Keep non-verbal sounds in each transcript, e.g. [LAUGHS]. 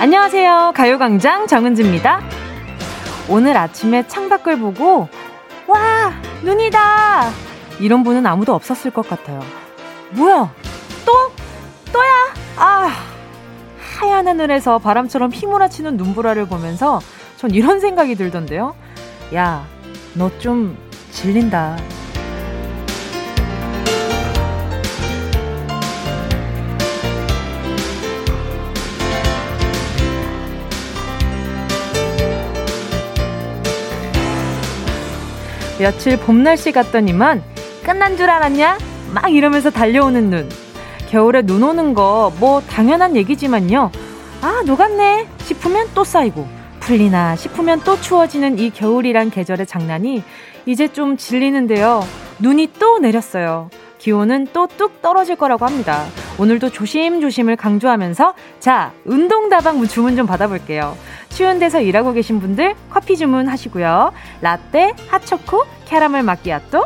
안녕하세요. 가요광장 정은지입니다. 오늘 아침에 창밖을 보고, 와! 눈이다! 이런 분은 아무도 없었을 것 같아요. 뭐야? 또? 또야? 아! 하얀 하늘에서 바람처럼 휘몰아치는 눈보라를 보면서 전 이런 생각이 들던데요. 야, 너 좀 질린다. 며칠 봄 날씨 같더니만 끝난 줄 알았냐? 막 이러면서 달려오는 눈. 겨울에 눈 오는 거 뭐 당연한 얘기지만요. 아, 녹았네 싶으면 또 쌓이고 풀리나 싶으면 또 추워지는 이 겨울이란 계절의 장난이 이제 좀 질리는데요. 눈이 또 내렸어요. 기온은 또 뚝 떨어질 거라고 합니다. 오늘도 조심조심을 강조하면서 자, 운동다방 주문 좀 받아볼게요. 추운 데서 일하고 계신 분들 커피 주문하시고요. 라떼, 핫초코, 캐러멜 마끼아또.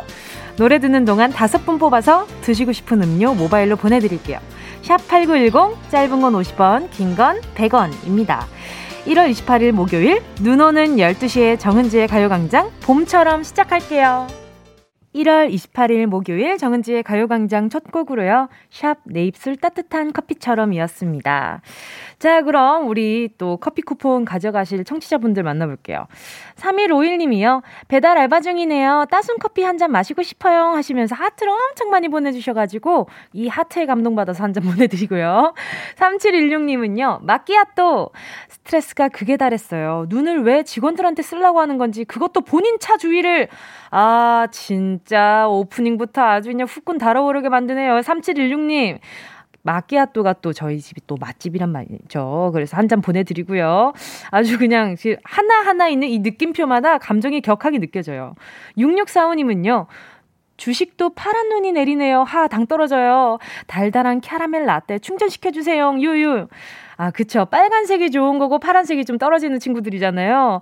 노래 듣는 동안 다섯 분 뽑아서 드시고 싶은 음료 모바일로 보내드릴게요. 샵 8910, 짧은 건 50원, 긴 건 100원입니다. 1월 28일 목요일, 눈 오는 12시에 정은지의 가요광장 봄처럼 시작할게요. 1월 28일 목요일 정은지의 가요광장 첫 곡으로요. 샵 내 입술 따뜻한 커피처럼 이었습니다. 자, 그럼 우리 또 커피 쿠폰 가져가실 청취자분들 만나볼게요. 3151님이요. 배달 알바 중이네요. 따순 커피 한 잔 마시고 싶어요. 하시면서 하트를 엄청 많이 보내주셔가지고 이 하트에 감동받아서 한 잔 [LAUGHS] 보내드리고요. 3716님은요. 마끼아또. 스트레스가 극에 달했어요. 눈을 왜 직원들한테 쓰려고 하는 건지 그것도 본인 차 주위를 아, 진짜 오프닝부터 아주 그냥 후끈 달아오르게 만드네요. 3716님. 마끼아또가 또 저희 집이 또 맛집이란 말이죠. 그래서 한 잔 보내드리고요. 아주 그냥 하나하나 있는 이 느낌표마다 감정이 격하게 느껴져요. 6645님은요. 주식도 파란 눈이 내리네요. 하, 당 떨어져요. 달달한 캐러멜 라떼 충전시켜주세요. 유유. 아, 그쵸. 빨간색이 좋은 거고 파란색이 좀 떨어지는 친구들이잖아요.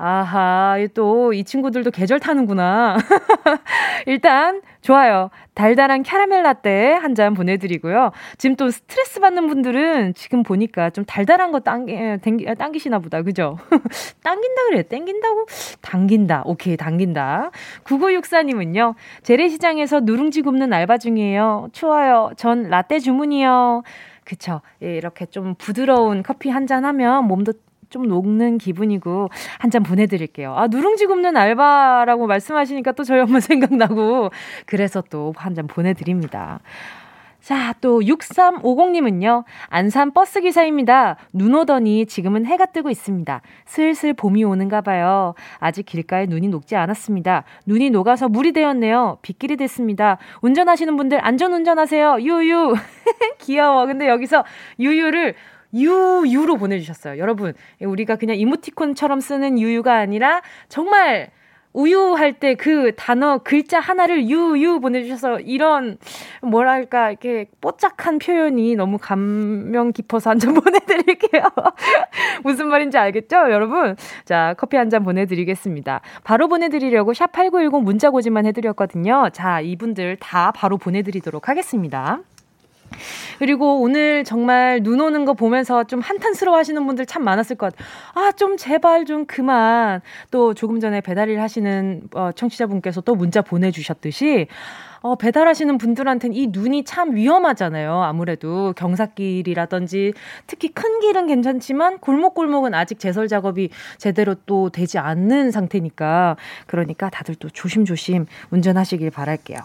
아하, 또 이 친구들도 계절 타는구나. [LAUGHS] 일단 좋아요. 달달한 캐러멜 라떼 한 잔 보내드리고요. 지금 또 스트레스 받는 분들은 지금 보니까 좀 달달한 거 당기, 당기, 당기시나 보다. 그죠? [LAUGHS] 당긴다 그래요. 땡긴다고? 당긴다. 오케이, 당긴다. 9964님은요. 재래시장에서 누룽지 굽는 알바 중이에요. 추워요. 전 라떼 주문이요. 그쵸. 예, 이렇게 좀 부드러운 커피 한 잔 하면 몸도 좀 녹는 기분이고 한 잔 보내드릴게요. 아, 누룽지 굽는 알바라고 말씀하시니까 또 저희 엄마 [LAUGHS] 생각나고 그래서 또 한 잔 보내드립니다. 자, 또 6350님은요. 안산 버스 기사입니다. 눈 오더니 지금은 해가 뜨고 있습니다. 슬슬 봄이 오는가 봐요. 아직 길가에 눈이 녹지 않았습니다. 눈이 녹아서 물이 되었네요. 빗길이 됐습니다. 운전하시는 분들 안전 운전하세요. 유유. [LAUGHS] 귀여워. 근데 여기서 유유를 유유로 보내주셨어요. 여러분, 우리가 그냥 이모티콘처럼 쓰는 유유가 아니라 정말 우유할 때 그 단어 글자 하나를 유유 보내주셔서 이런 뭐랄까 이렇게 뽀짝한 표현이 너무 감명 깊어서 한 잔 [LAUGHS] 보내드릴게요. 무슨 말인지 알겠죠, 여러분? 자 커피 한 잔 보내드리겠습니다. 바로 보내드리려고 샵 #8910 문자 고지만 해드렸거든요. 자 이분들 다 바로 보내드리도록 하겠습니다. 그리고 오늘 정말 눈 오는 거 보면서 좀 한탄스러워 하시는 분들 참 많았을 것 같아요. 아, 좀 제발 좀 그만. 또 조금 전에 배달일 하시는 어, 청취자분께서 또 문자 보내주셨듯이 어, 배달하시는 분들한테는 이 눈이 참 위험하잖아요. 아무래도 경사길이라든지 특히 큰 길은 괜찮지만 골목골목은 아직 제설 작업이 제대로 또 되지 않는 상태니까 그러니까 다들 또 조심조심 운전하시길 바랄게요.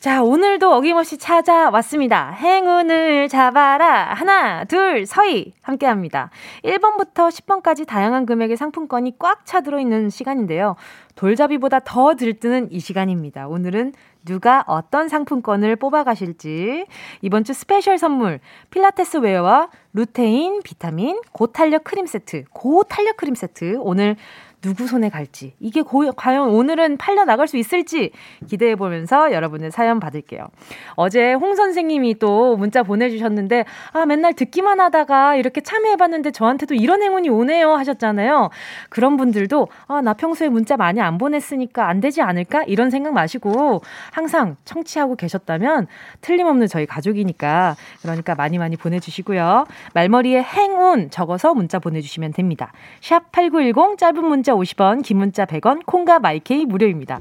자, 오늘도 어김없이 찾아왔습니다. 행운을 잡아라. 하나, 둘, 서희. 함께 합니다. 1번부터 10번까지 다양한 금액의 상품권이 꽉 차 들어있는 시간인데요. 돌잡이보다 더 들뜨는 이 시간입니다. 오늘은 누가 어떤 상품권을 뽑아가실지. 이번 주 special 선물, 필라테스 웨어와 루테인, 비타민, 고탄력 크림 세트, 고탄력 크림 세트. 오늘 누구 손에 갈지 이게 고, 과연 오늘은 팔려 나갈 수 있을지 기대해 보면서 여러분의 사연 받을게요. 어제 홍 선생님이 또 문자 보내주셨는데 아 맨날 듣기만 하다가 이렇게 참여해봤는데 저한테도 이런 행운이 오네요 하셨잖아요. 그런 분들도 아 나 평소에 문자 많이 안 보냈으니까 안 되지 않을까 이런 생각 마시고 항상 청취하고 계셨다면 틀림없는 저희 가족이니까 그러니까 많이 많이 보내주시고요. 말머리에 행운 적어서 문자 보내주시면 됩니다. 샵 #8910 짧은 문자 50원, 긴 문자 100원, 콩과 마이케이 무료입니다.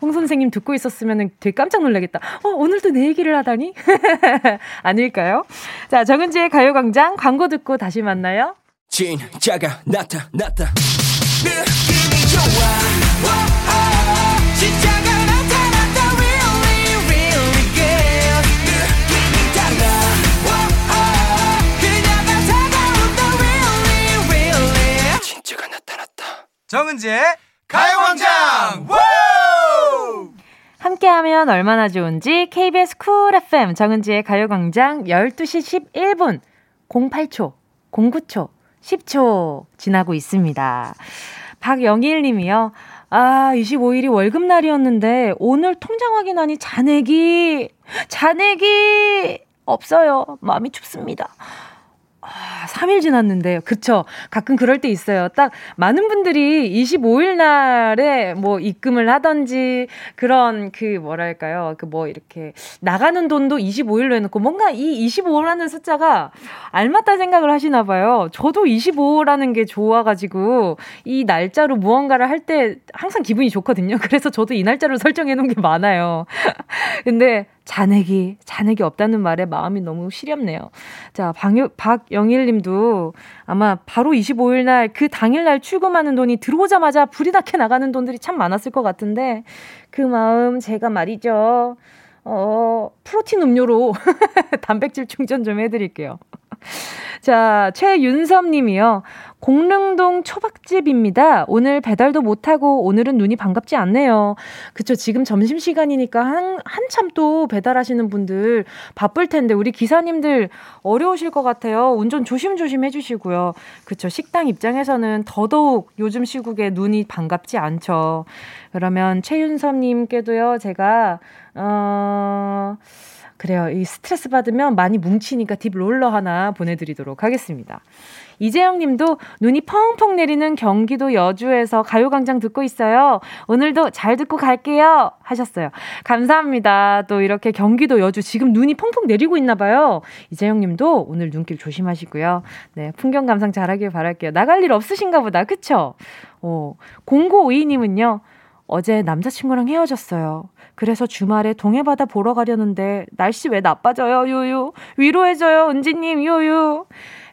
홍 선생님 듣고 있었으면 되게 깜짝 놀라겠다. 어, 오늘도 내 얘기를 하다니? [LAUGHS] 아닐까요? 자, 정은지의 가요광장 광고 듣고 다시 만나요. 진짜가 나타났다. 느낌이 좋아. 정은지의 가요광장! 함께하면 얼마나 좋은지 KBS 쿨 FM 정은지의 가요광장 12시 11분 08초, 09초, 10초 지나고 있습니다. 박영일 님이요. 아, 25일이 월급날이었는데 오늘 통장 확인하니 잔액이 잔액이 없어요. 마음이 춥습니다. 아, 3일 지났는데요. 그쵸. 가끔 그럴 때 있어요. 딱 많은 분들이 25일 날에 뭐 입금을 하던지 그런 그 뭐랄까요. 그 뭐 이렇게 나가는 돈도 25일로 해놓고 뭔가 이 25라는 숫자가 알맞다 생각을 하시나 봐요. 저도 25라는 게 좋아가지고 이 날짜로 무언가를 할 때 항상 기분이 좋거든요. [LAUGHS] 그래서 저도 이 날짜로 [LAUGHS] 설정해 놓은 게 많아요. 근데 잔액이, 잔액이 없다는 말에 마음이 너무 시렵네요. 자, 박유, 박영일 님도 아마 바로 25일 날 그 당일 날 출금하는 돈이 들어오자마자 불이 나게 나가는 돈들이 참 많았을 것 같은데 그 마음 제가 말이죠. 어, 프로틴 음료로 [LAUGHS] 단백질 충전 좀 해드릴게요. [LAUGHS] 자, 최윤섭 님이요. 공릉동 초밥집입니다. 오늘 배달도 못하고 오늘은 눈이 반갑지 않네요. 그쵸. 지금 점심시간이니까 한, 한참 또 배달하시는 분들 바쁠 텐데 우리 기사님들 어려우실 것 같아요. 운전 조심조심 해주시고요. 그쵸. 식당 입장에서는 더더욱 요즘 시국에 눈이 반갑지 않죠. 그러면 최윤섭님께도요, 제가, 어, 그래요. 이 스트레스 받으면 많이 뭉치니까 딥 롤러 하나 보내드리도록 하겠습니다. 이재영 님도 눈이 펑펑 내리는 경기도 여주에서 가요광장 듣고 있어요. 오늘도 잘 듣고 갈게요. 하셨어요. 감사합니다. 또 이렇게 경기도 여주 지금 눈이 펑펑 내리고 있나 봐요. 이재영 님도 오늘 눈길 조심하시고요. 네, 풍경 감상 잘하길 바랄게요. 나갈 일 없으신가 보다. 그쵸? 어, 0952 님은요. 어제 남자친구랑 헤어졌어요. 그래서 주말에 동해바다 보러 가려는데 날씨 왜 나빠져요, 유유. 위로해줘요, 은지님, 유유.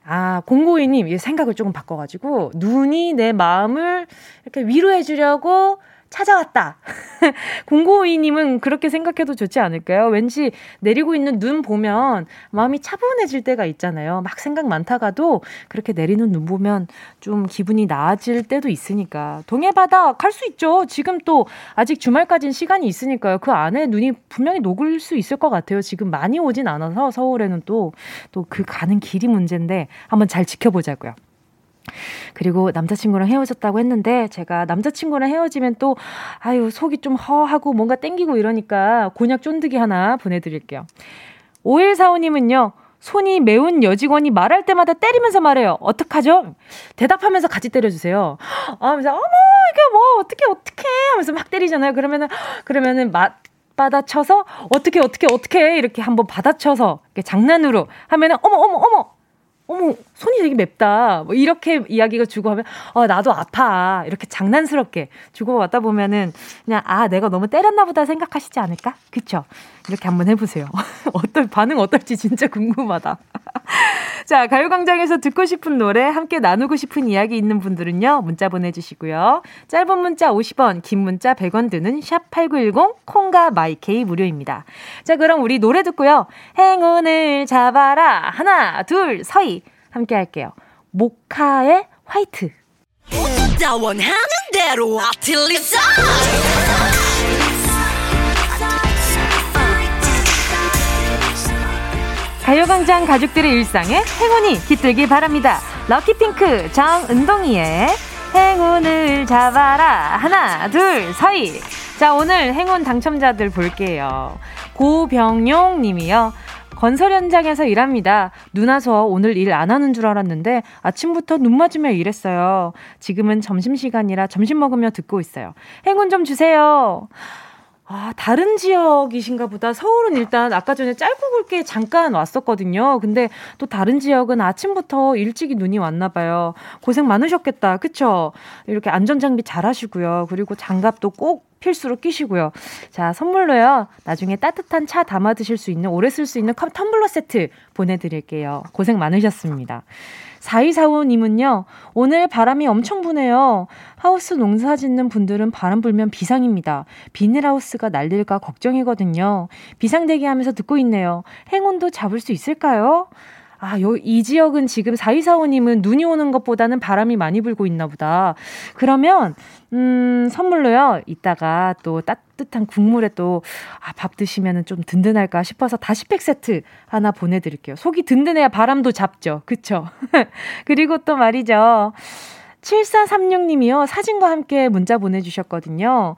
아, 공고이님, 생각을 조금 바꿔가지고, 눈이 내 마음을 이렇게 위로해주려고 찾아왔다. [LAUGHS] 0952님은 그렇게 생각해도 좋지 않을까요? 왠지 내리고 있는 눈 보면 마음이 차분해질 때가 있잖아요. 막 생각 많다가도 그렇게 내리는 눈 보면 좀 기분이 나아질 때도 있으니까. 동해바다 갈 수 있죠. 지금 또 아직 주말까지는 시간이 있으니까요. 그 안에 눈이 분명히 녹을 수 있을 것 같아요. 지금 많이 오진 않아서 서울에는 또, 또 그 가는 길이 문제인데 한번 잘 지켜보자고요. 그리고 남자친구랑 헤어졌다고 했는데 제가 남자친구랑 헤어지면 또 아유 속이 좀 허하고 뭔가 땡기고 이러니까 곤약 쫀득이 하나 보내드릴게요. 5145님은요. 손이 매운 여직원이 말할 때마다 때리면서 말해요. 어떡하죠? 대답하면서 같이 때려주세요. 아, 하면서, 어머, 이게 뭐, 어떻게, 어떻게 하면서 막 때리잖아요. 그러면은, 그러면은, 맛, 받아쳐서, 어떻게, 어떻게, 어떻게, 이렇게 한번 받아쳐서, 장난으로 하면은, 어머, 어머, 어머, 어머, 손이 되게 맵다. 뭐 이렇게 이야기가 주고 하면, 어, 나도 아파. 이렇게 장난스럽게 주고 받다 보면은, 그냥, 아, 내가 너무 때렸나 보다 생각하시지 않을까? 그쵸? 이렇게 한번 해보세요. [LAUGHS] 어떨, 반응 어떨지 진짜 궁금하다. [LAUGHS] 자, 가요광장에서 듣고 싶은 노래, 함께 나누고 싶은 이야기 있는 분들은요, 문자 보내주시고요. 짧은 문자 50원, 긴 문자 100원 드는 샵8910, 콩과 마이케이 무료입니다. 자, 그럼 우리 노래 듣고요. 행운을 잡아라. 하나, 둘, 서희. 함께 할게요. 모카의 화이트. 원하는 대로 아틀리사 가요광장 가족들의 일상에 행운이 깃들길 바랍니다. 럭키핑크 정은동이의 행운을 잡아라. 하나, 둘, 서희. 자, 오늘 행운 당첨자들 볼게요. 고병용 님이요. 건설 현장에서 일합니다. 눈 와서 오늘 일 안 하는 줄 알았는데 아침부터 눈 맞으며 일했어요. 지금은 점심시간이라 점심 먹으며 듣고 있어요. 행운 좀 주세요. 아, 다른 지역이신가 보다. 서울은 일단 아까 전에 짧고 굵게 잠깐 왔었거든요. 근데 또 다른 지역은 아침부터 일찍이 눈이 왔나 봐요. 고생 많으셨겠다. 그쵸? 이렇게 안전장비 잘 하시고요. 그리고 장갑도 꼭 필수로 끼시고요. 자, 선물로요. 나중에 따뜻한 차 담아 드실 수 있는, 오래 쓸 수 있는 컵 텀블러 세트 보내드릴게요. 고생 많으셨습니다. 4245님은요, 오늘 바람이 엄청 부네요. 하우스 농사 짓는 분들은 바람 불면 비상입니다. 비닐하우스가 날릴까 걱정이거든요. 비상 대기 하면서 듣고 있네요. 행운도 잡을 수 있을까요? 아, 요, 이 지역은 지금 4245님은 눈이 오는 것보다는 바람이 많이 불고 있나 보다. 그러면, 음, 선물로요, 이따가 또 따 뜻한 국물에 또, 아, 밥 드시면 좀 든든할까 싶어서 다시 팩 세트 하나 보내드릴게요. 속이 든든해야 바람도 잡죠. 그쵸? [LAUGHS] 그리고 또 말이죠. 7436님이요. 사진과 함께 문자 보내주셨거든요.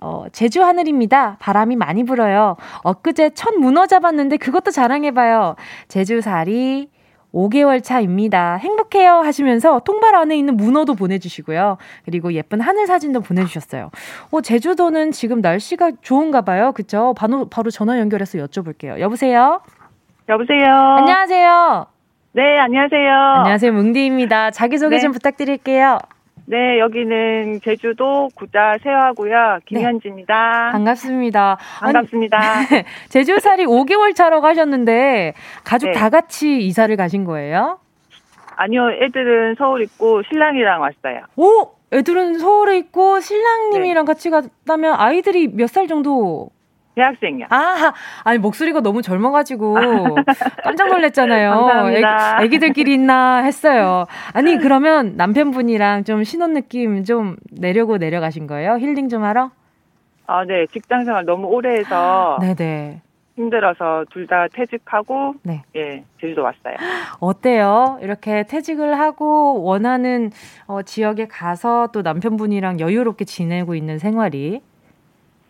어, 제주 하늘입니다. 바람이 많이 불어요. 엊그제 첫 문어 잡았는데 그것도 자랑해봐요. 제주살이 5개월 차입니다. 행복해요 하시면서 통발 안에 있는 문어도 보내주시고요. 그리고 예쁜 하늘 사진도 보내주셨어요. 어, 제주도는 지금 날씨가 좋은가 봐요. 그쵸? 바로, 바로 전화 연결해서 여쭤볼게요. 여보세요? 여보세요? 안녕하세요? 네, 안녕하세요. 안녕하세요. 뭉디입니다. 자기소개 네. 좀 부탁드릴게요. 네, 여기는 제주도 구자 세화고요. 김현지입니다. 네. 반갑습니다. 반갑습니다. 아니, [LAUGHS] 제주살이 5개월 차로 가셨는데 가족 네. 다 같이 이사를 가신 거예요? 아니요, 애들은 서울 있고 신랑이랑 왔어요. 오, 애들은 서울에 있고 신랑님이랑 네. 같이 갔다면 아이들이 몇 살 정도 대학생이요. 아, 아니 목소리가 너무 젊어가지고 [LAUGHS] 깜짝 놀랐잖아요. 감사합니다. 애기, 들끼리 있나 했어요. 아니 그러면 남편분이랑 좀 신혼 느낌 좀 내려고 내려가신 거예요? 힐링 좀 하러? 아, 네. 직장 생활 너무 오래 해서 네네. 힘들어서 둘 다 퇴직하고 네. 예 제주도 왔어요. 어때요? 이렇게 퇴직을 하고 원하는 어, 지역에 가서 또 남편분이랑 여유롭게 지내고 있는 생활이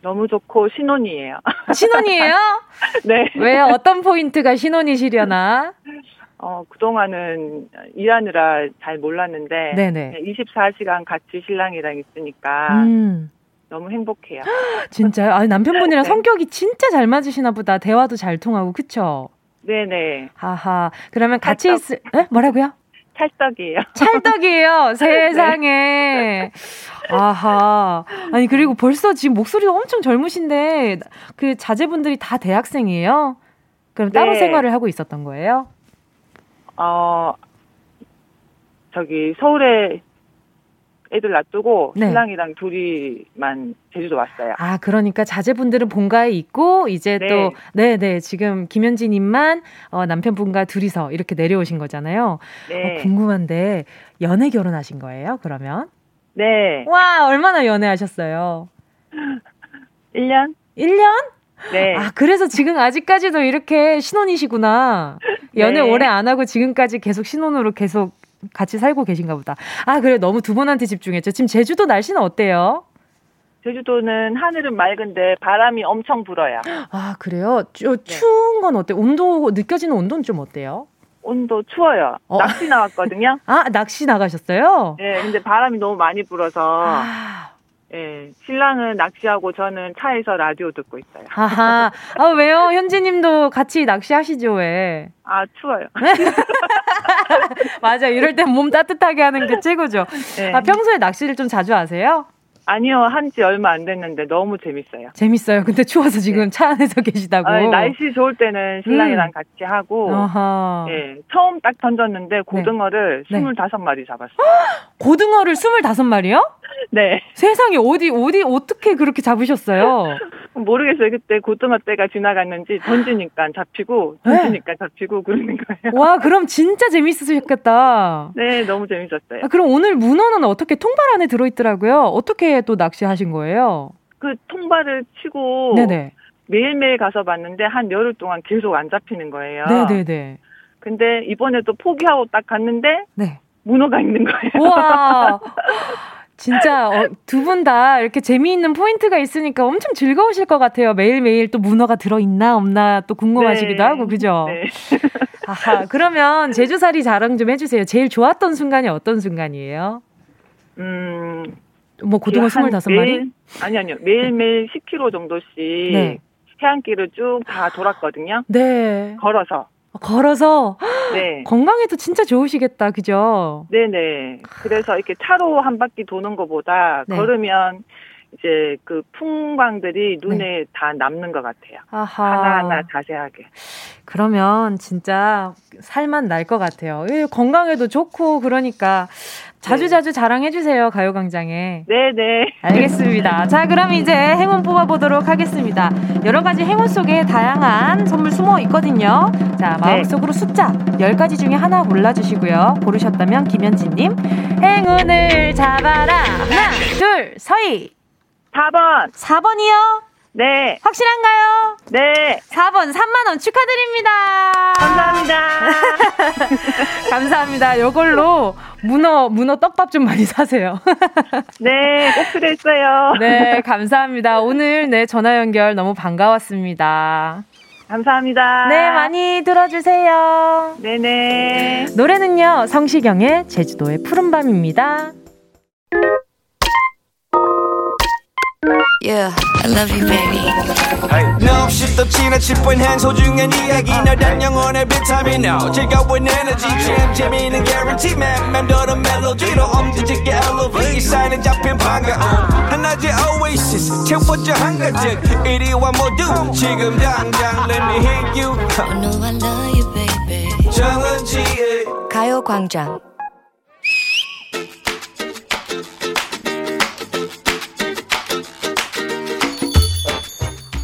너무 좋고 신혼이에요. [LAUGHS] 신혼이에요? 네. 왜 어떤 포인트가 신혼이시려나? 어, 그동안은 일하느라 잘 몰랐는데 네네. 24시간 같이 신랑이랑 있으니까 음. 너무 행복해요. [GASPS] 진짜요? 아니 남편분이랑 네. 성격이 진짜 잘 맞으시나 보다. 대화도 잘 통하고 그쵸? 네네. 하하. 그러면 같이 있을 에? 뭐라고요? 찰떡이에요. [LAUGHS] 찰떡이에요. 세상에. 네. 아하. 아니 그리고 벌써 지금 목소리가 엄청 젊으신데 그 자제분들이 다 대학생이에요? 그럼 따로 네. 생활을 하고 있었던 거예요? 어 저기 서울에 애들 놔두고 네. 신랑이랑 둘이만 제주도 왔어요. 아, 그러니까 자제분들은 본가에 있고 이제 네. 또 네, 네. 지금 김현진 님만 어, 남편분과 둘이서 이렇게 내려오신 거잖아요. 네. 어, 궁금한데 연애 결혼하신 거예요? 그러면? 네. 와, 얼마나 연애하셨어요? [LAUGHS] 1년? 1년? 네. 아, 그래서 지금 아직까지도 이렇게 신혼이시구나. [LAUGHS] 연애 네. 오래 안 하고 지금까지 계속 신혼으로 계속 같이 살고 계신가 보다. 아, 그래. 너무 두 분한테 집중했죠. 지금 제주도 날씨는 어때요? 제주도는 하늘은 맑은데 바람이 엄청 불어요. 아, 그래요? 저, 네. 추운 건 어때요? 온도, 느껴지는 온도는 좀 어때요? 온도 추워요. 어. 낚시 나왔거든요. 아, 낚시 나가셨어요? 네, 근데 바람이 너무 많이 불어서. 아. 예, 신랑은 낚시하고 저는 차에서 라디오 듣고 있어요. 아하. 아, 왜요? 현지님도 같이 낚시하시죠, 왜? 아, 추워요. [LAUGHS] 맞아. 이럴 땐 몸 따뜻하게 하는 게 최고죠. 네. 아, 평소에 낚시를 좀 자주 하세요? 아니요, 한 지 얼마 안 됐는데 너무 재밌어요. 재밌어요. 근데 추워서 지금 네. 차 안에서 계시다고. 아, 날씨 좋을 때는 신랑이랑 음. 같이 하고, 어허. 예, 처음 딱 던졌는데 고등어를 네. 25마리 잡았어요. [GASPS] 고등어를 25마리요? 네. 세상에 어디 어디 어떻게 그렇게 잡으셨어요? [LAUGHS] 모르겠어요. 그때 고등어 때가 지나갔는지 던지니까 [GASPS] 잡히고 네. 던지니까 네. 잡히고 그러는 거예요. 와, 그럼 진짜 재밌으셨겠다. 네, 너무 재밌었어요. 아, 그럼 오늘 문어는 어떻게 통발 안에 들어 있더라고요. 어떻게 또 낚시하신 거예요? 그 통발을 치고 네네. 매일매일 가서 봤는데 한 열흘 동안 계속 안 잡히는 거예요. 네네네. 근데 이번에도 포기하고 딱 갔는데 네. 문어가 있는 거예요. 와. [LAUGHS] 진짜 어, 두분 다 이렇게 재미있는 포인트가 있으니까 엄청 즐거우실 것 같아요. 매일매일 또 문어가 들어있나 없나 또 궁금하시기도 네. 하고 그죠? 네. [LAUGHS] 아하, 그러면 제주살이 자랑 좀 해주세요. 제일 좋았던 순간이 어떤 순간이에요? 음, 뭐 고등어 스물다섯 마리? 아니 아니요 매일 매일 10km 정도씩 네. 해안길을 쭉 다 돌았거든요. 네. 걸어서. 걸어서 [GASPS] 네. 건강에도 진짜 좋으시겠다, 그죠? 네네. 그래서 이렇게 차로 한 바퀴 도는 것보다 네. 걸으면 이제 그 풍광들이 눈에 네. 다 남는 것 같아요. 아하. 하나하나 자세하게. 그러면 진짜 살만 날 것 같아요. 건강에도 좋고 그러니까 자주자주 네. 자랑해 주세요, 가요 광장에. 네네. 알겠습니다. 자, 그럼 이제 행운 뽑아보도록 하겠습니다. 여러 가지 행운 속에 다양한 선물 숨어 있거든요. 자, 네. 마음속으로 네. 숫자 10가지 중에 하나 골라주시고요. 고르셨다면 김현진님, 행운을 잡아라. 하나, 둘, 서희. 4번. 4번이요? 네. 확실한가요? 네. 4번 3만원 축하드립니다. 감사합니다. [LAUGHS] 감사합니다. 요걸로 문어, 문어 떡밥 좀 많이 사세요. [LAUGHS] 네, 꼭 필요했어요. 네, 감사합니다. 오늘 네, 전화 연결 너무 반가웠습니다. 감사합니다. 네, 많이 들어주세요. 네네. 노래는요, 성시경의 제주도의 푸른밤입니다. Yeah, I love you, baby. 너 없이 또 지나칠 뻔한 소중한 이야기 너란 영혼의 비타민 now 즐거운 에너지 참 재미있는 guarantee man 맘대로 멜로디로 엄지짓게 elevate 사인은 잡힌 반가움 하나의 oasis 채워져 한가득 이리와 모두 지금 당장 let me hit you [LAUGHS] I know I love you, baby. 정은지의 가요광장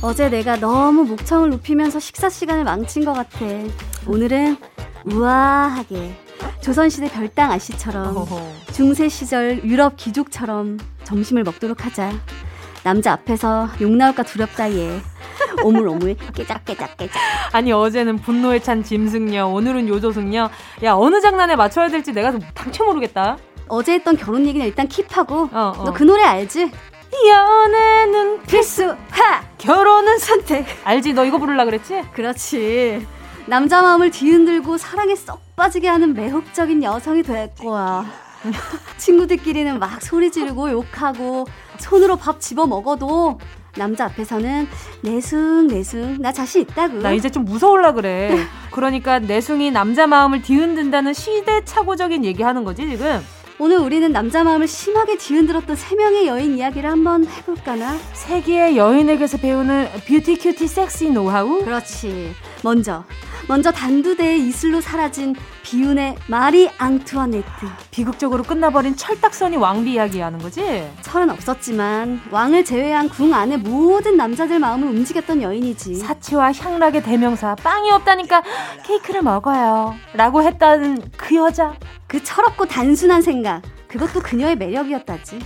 어제 내가 너무 목청을 높이면서 식사 시간을 망친 것 같아. 오늘은 우아하게 조선시대 별당 아씨처럼 중세 시절 유럽 귀족처럼 점심을 먹도록 하자. 남자 앞에서 욕 나올까 두렵다 얘. 오물오물 깨작깨작깨작. 아니 어제는 분노에 찬 짐승녀, 오늘은 요조승녀. 야 어느 장난에 맞춰야 될지 내가 당최 모르겠다. 어제 했던 결혼 얘기는 일단 킵하고 어, 어. 너그 노래 알지? 연애는 필수, 하! 결혼은 선택. 알지? 너 이거 부르려 그랬지? 그렇지. 남자 마음을 뒤흔들고 사랑에 쏙 빠지게 하는 매혹적인 여성이 될 거야. [LAUGHS] 친구들끼리는 막 소리 지르고 욕하고 손으로 밥 집어 먹어도 남자 앞에서는 내숭 내숭 나 자신 있다고. 나 이제 좀 무서울라 그래. 그러니까 내숭이 남자 마음을 뒤흔든다는 시대착오적인 얘기하는 거지 지금. 오늘 우리는 남자 마음을 심하게 뒤흔들었던 세 명의 여인 이야기를 한번 해볼까나? 세계의 여인에게서 배우는 beauty cutie 섹시 노하우? 그렇지. 먼저 먼저 단두대의 이슬로 사라진 비운의 마리 앙투아네트. 비극적으로 끝나버린 철딱선이 왕비 이야기하는 거지? 철은 없었지만 왕을 제외한 궁 안의 모든 남자들 마음을 움직였던 여인이지. 사치와 향락의 대명사 빵이 없다니까 케이크를 먹어요. 라고 했다는 그 여자. 그 철없고 단순한 생각. 그것도 그녀의 매력이었다지.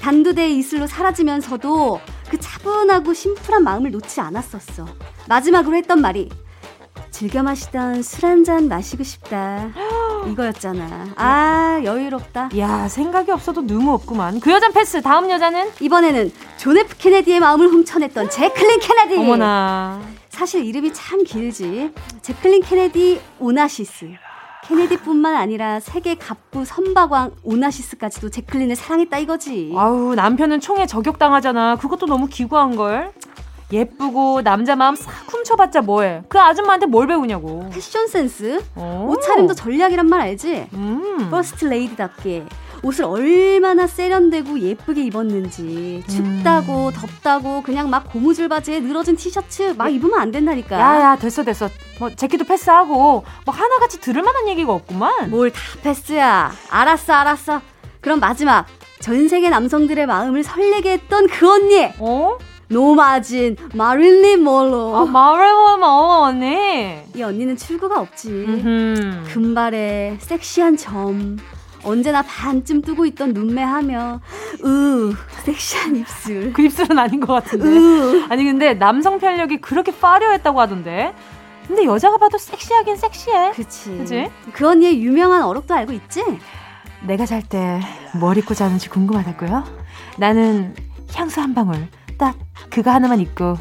단두대의 이슬로 사라지면서도 그 차분하고 심플한 마음을 놓지 않았었어. 마지막으로 했던 말이 즐겨 마시던 술 한 잔 마시고 싶다. [GASPS] 이거였잖아. 아, 여유롭다. 야, 생각이 없어도 너무 없구만. 그 여잔 패스. 다음 여자는? 이번에는 존 F 케네디의 마음을 훔쳐냈던 재클린 케네디. 어머나. 사실 이름이 참 길지. 재클린 케네디 오나시스. 케네디뿐만 아니라 세계 갑부 선박왕 오나시스까지도 재클린을 사랑했다 이거지. 아우 남편은 총에 저격당하잖아. 그것도 너무 기구한 걸. 예쁘고 남자 마음 싹 훔쳐봤자 뭐해? 그 아줌마한테 뭘 배우냐고. 패션 센스, 옷차림도 전략이란 말 알지? 음. 퍼스트 레이디답게 옷을 얼마나 세련되고 예쁘게 입었는지 춥다고 음. 덥다고 그냥 막 고무줄 바지에 늘어진 티셔츠 막 입으면 안 된다니까. 야야 됐어 됐어. 뭐 재킷도 패스하고 뭐 하나같이 들을 만한 얘기가 없구만. 뭘 다 패스야. 알았어 알았어. 그럼 마지막 전 세계 남성들의 마음을 설레게 했던 그 언니. 어? 노마진 마릴린 몰로. 아, 마릴린 몰로 언니. 이 언니는 출구가 없지. 음흠. 금발에 섹시한 점. 언제나 반쯤 뜨고 있던 눈매하며 으 섹시한 입술 그 입술은 아닌 것 같은데 으. 아니 근데 남성 편력이 그렇게 파려했다고 하던데 근데 여자가 봐도 섹시하긴 섹시해 그치 그치 그 언니의 유명한 어록도 알고 있지? 내가 잘 때 뭘 입고 자는지 궁금하다고요? 나는 향수 한 방울 딱 그거 하나만 입고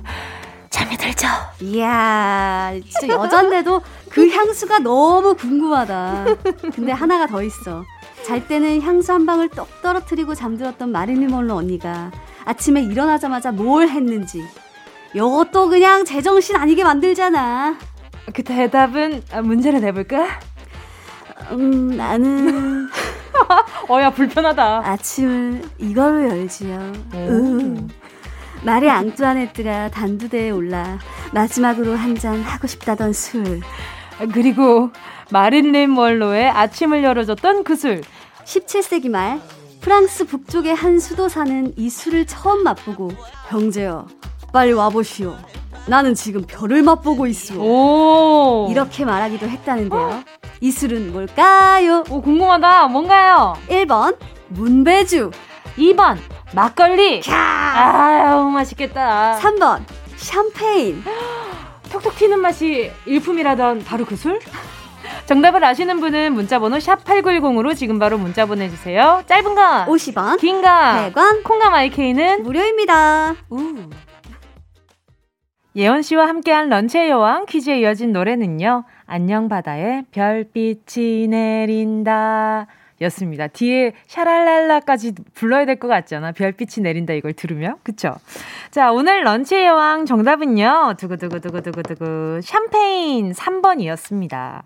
잠이 들죠. 이야, 진짜 여잔데도 그 향수가 너무 궁금하다. 근데 하나가 더 있어. 잘 때는 향수 한 방울 똑 떨어뜨리고 잠들었던 마릴린 먼로 언니가 아침에 일어나자마자 뭘 했는지 요것도 그냥 제정신 아니게 만들잖아. 그 대답은 문제를 내볼까? 음, 나는 [LAUGHS] 어야 불편하다. 아침을 이걸로 열지요. 음. 마리 앙뚜아네트가 단두대에 올라 마지막으로 한 잔 하고 싶다던 술. 그리고 마릴린 멀로의 아침을 열어줬던 그 술. 17세기 말 프랑스 북쪽의 한 수도 사는 이 술을 처음 맛보고 형제여 빨리 와보시오. 나는 지금 별을 맛보고 있어. 오. 이렇게 말하기도 했다는데요. 이 술은 뭘까요? 오, 궁금하다. 뭔가요? 1번, 문배주. 2번, 막걸리. 아유, 맛있겠다. 3번, 샴페인. [GASPS] 톡톡 튀는 맛이 일품이라던 바로 그 술? [LAUGHS] 정답을 아시는 분은 문자번호 샵8910으로 지금 바로 문자 보내주세요. 짧은 건 50원, 긴 건 100원, 콩감 IK는 무료입니다. 우. 예원 씨와 함께한 런치의 여왕 퀴즈에 이어진 노래는요. 안녕 바다에 별빛이 내린다. 였습니다. 뒤에 샤랄랄라까지 불러야 될 것 같잖아. 별빛이 내린다 이걸 들으면. 그쵸? 자, 오늘 런치의 여왕 정답은요. 두구두구두구두구두구 샴페인 3번이었습니다.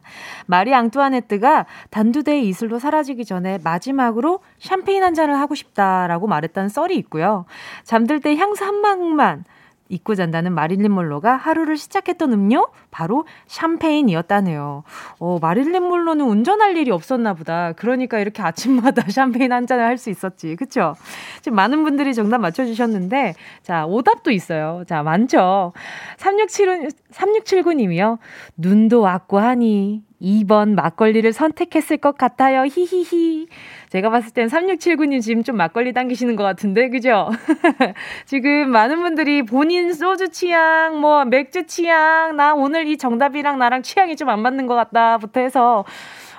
마리 앙뚜아네트가 단두대의 이슬로 사라지기 전에 마지막으로 샴페인 한 잔을 하고 싶다라고 말했다는 썰이 있고요. 잠들 때 향수 한 방울만 잊고 잔다는 마릴린 몰로가 하루를 시작했던 음료 바로 샴페인이었다네요. 어, 마릴린 몰로는 운전할 일이 없었나 보다. 그러니까 이렇게 아침마다 [LAUGHS] 샴페인 한 잔을 할 수 있었지. 그쵸? 지금 많은 분들이 정답 맞춰주셨는데, 자, 오답도 있어요. 자, 많죠? 3679, 3679님이요. 눈도 왔고 하니 2번 막걸리를 선택했을 것 같아요. 히히히. 제가 봤을 땐 3679님 지금 좀 막걸리 당기시는 것 같은데, 그죠? [LAUGHS] 지금 많은 분들이 본인 소주 취향, 뭐, 맥주 취향, 나 오늘 이 정답이랑 나랑 취향이 좀 안 맞는 것 같다부터 해서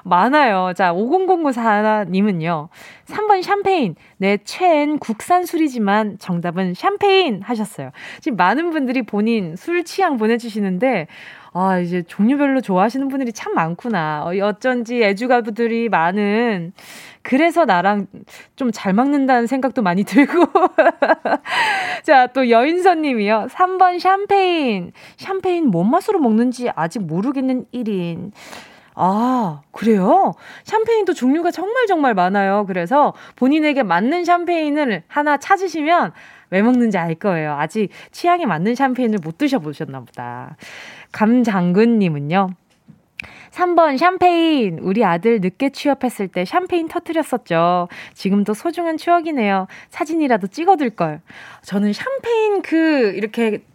많아요. 자, 5009님은요. 3번 샴페인. 내 최엔 국산 술이지만 정답은 샴페인 하셨어요. 지금 많은 분들이 본인 술 취향 보내주시는데, 아, 이제 종류별로 좋아하시는 분들이 참 많구나. 어, 어쩐지 애주가부들이 많은, 그래서 나랑 좀 잘 맞는다는 생각도 많이 [LAUGHS] 들고. 자, 또 여인선 님이요. 3번 샴페인. 샴페인 뭔 맛으로 먹는지 아직 모르겠는 1인. 아, 그래요? 샴페인도 종류가 정말 정말 많아요. 그래서 본인에게 맞는 샴페인을 하나 찾으시면 왜 먹는지 알 거예요. 아직 취향에 맞는 샴페인을 못 드셔보셨나 보다. 감장군님은요. 3번 샴페인. 우리 아들 늦게 취업했을 때 샴페인 터트렸었죠. 지금도 소중한 추억이네요. 사진이라도 찍어둘 걸. 저는 샴페인 그 이렇게 뚝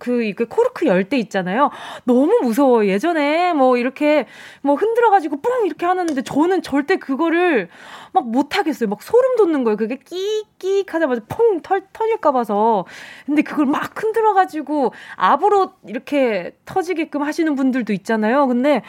그, 이게 코르크 열때 있잖아요. 너무 무서워. 예전에 뭐 이렇게 뭐 흔들어가지고 뿡 이렇게 하는데 저는 절대 그거를 막 못하겠어요. 막 소름 돋는 거예요. 그게 끼익 하자마자 퐁 터, 터질까 봐서. 근데 그걸 막 흔들어가지고 압으로 이렇게 터지게끔 하시는 분들도 있잖아요. 근데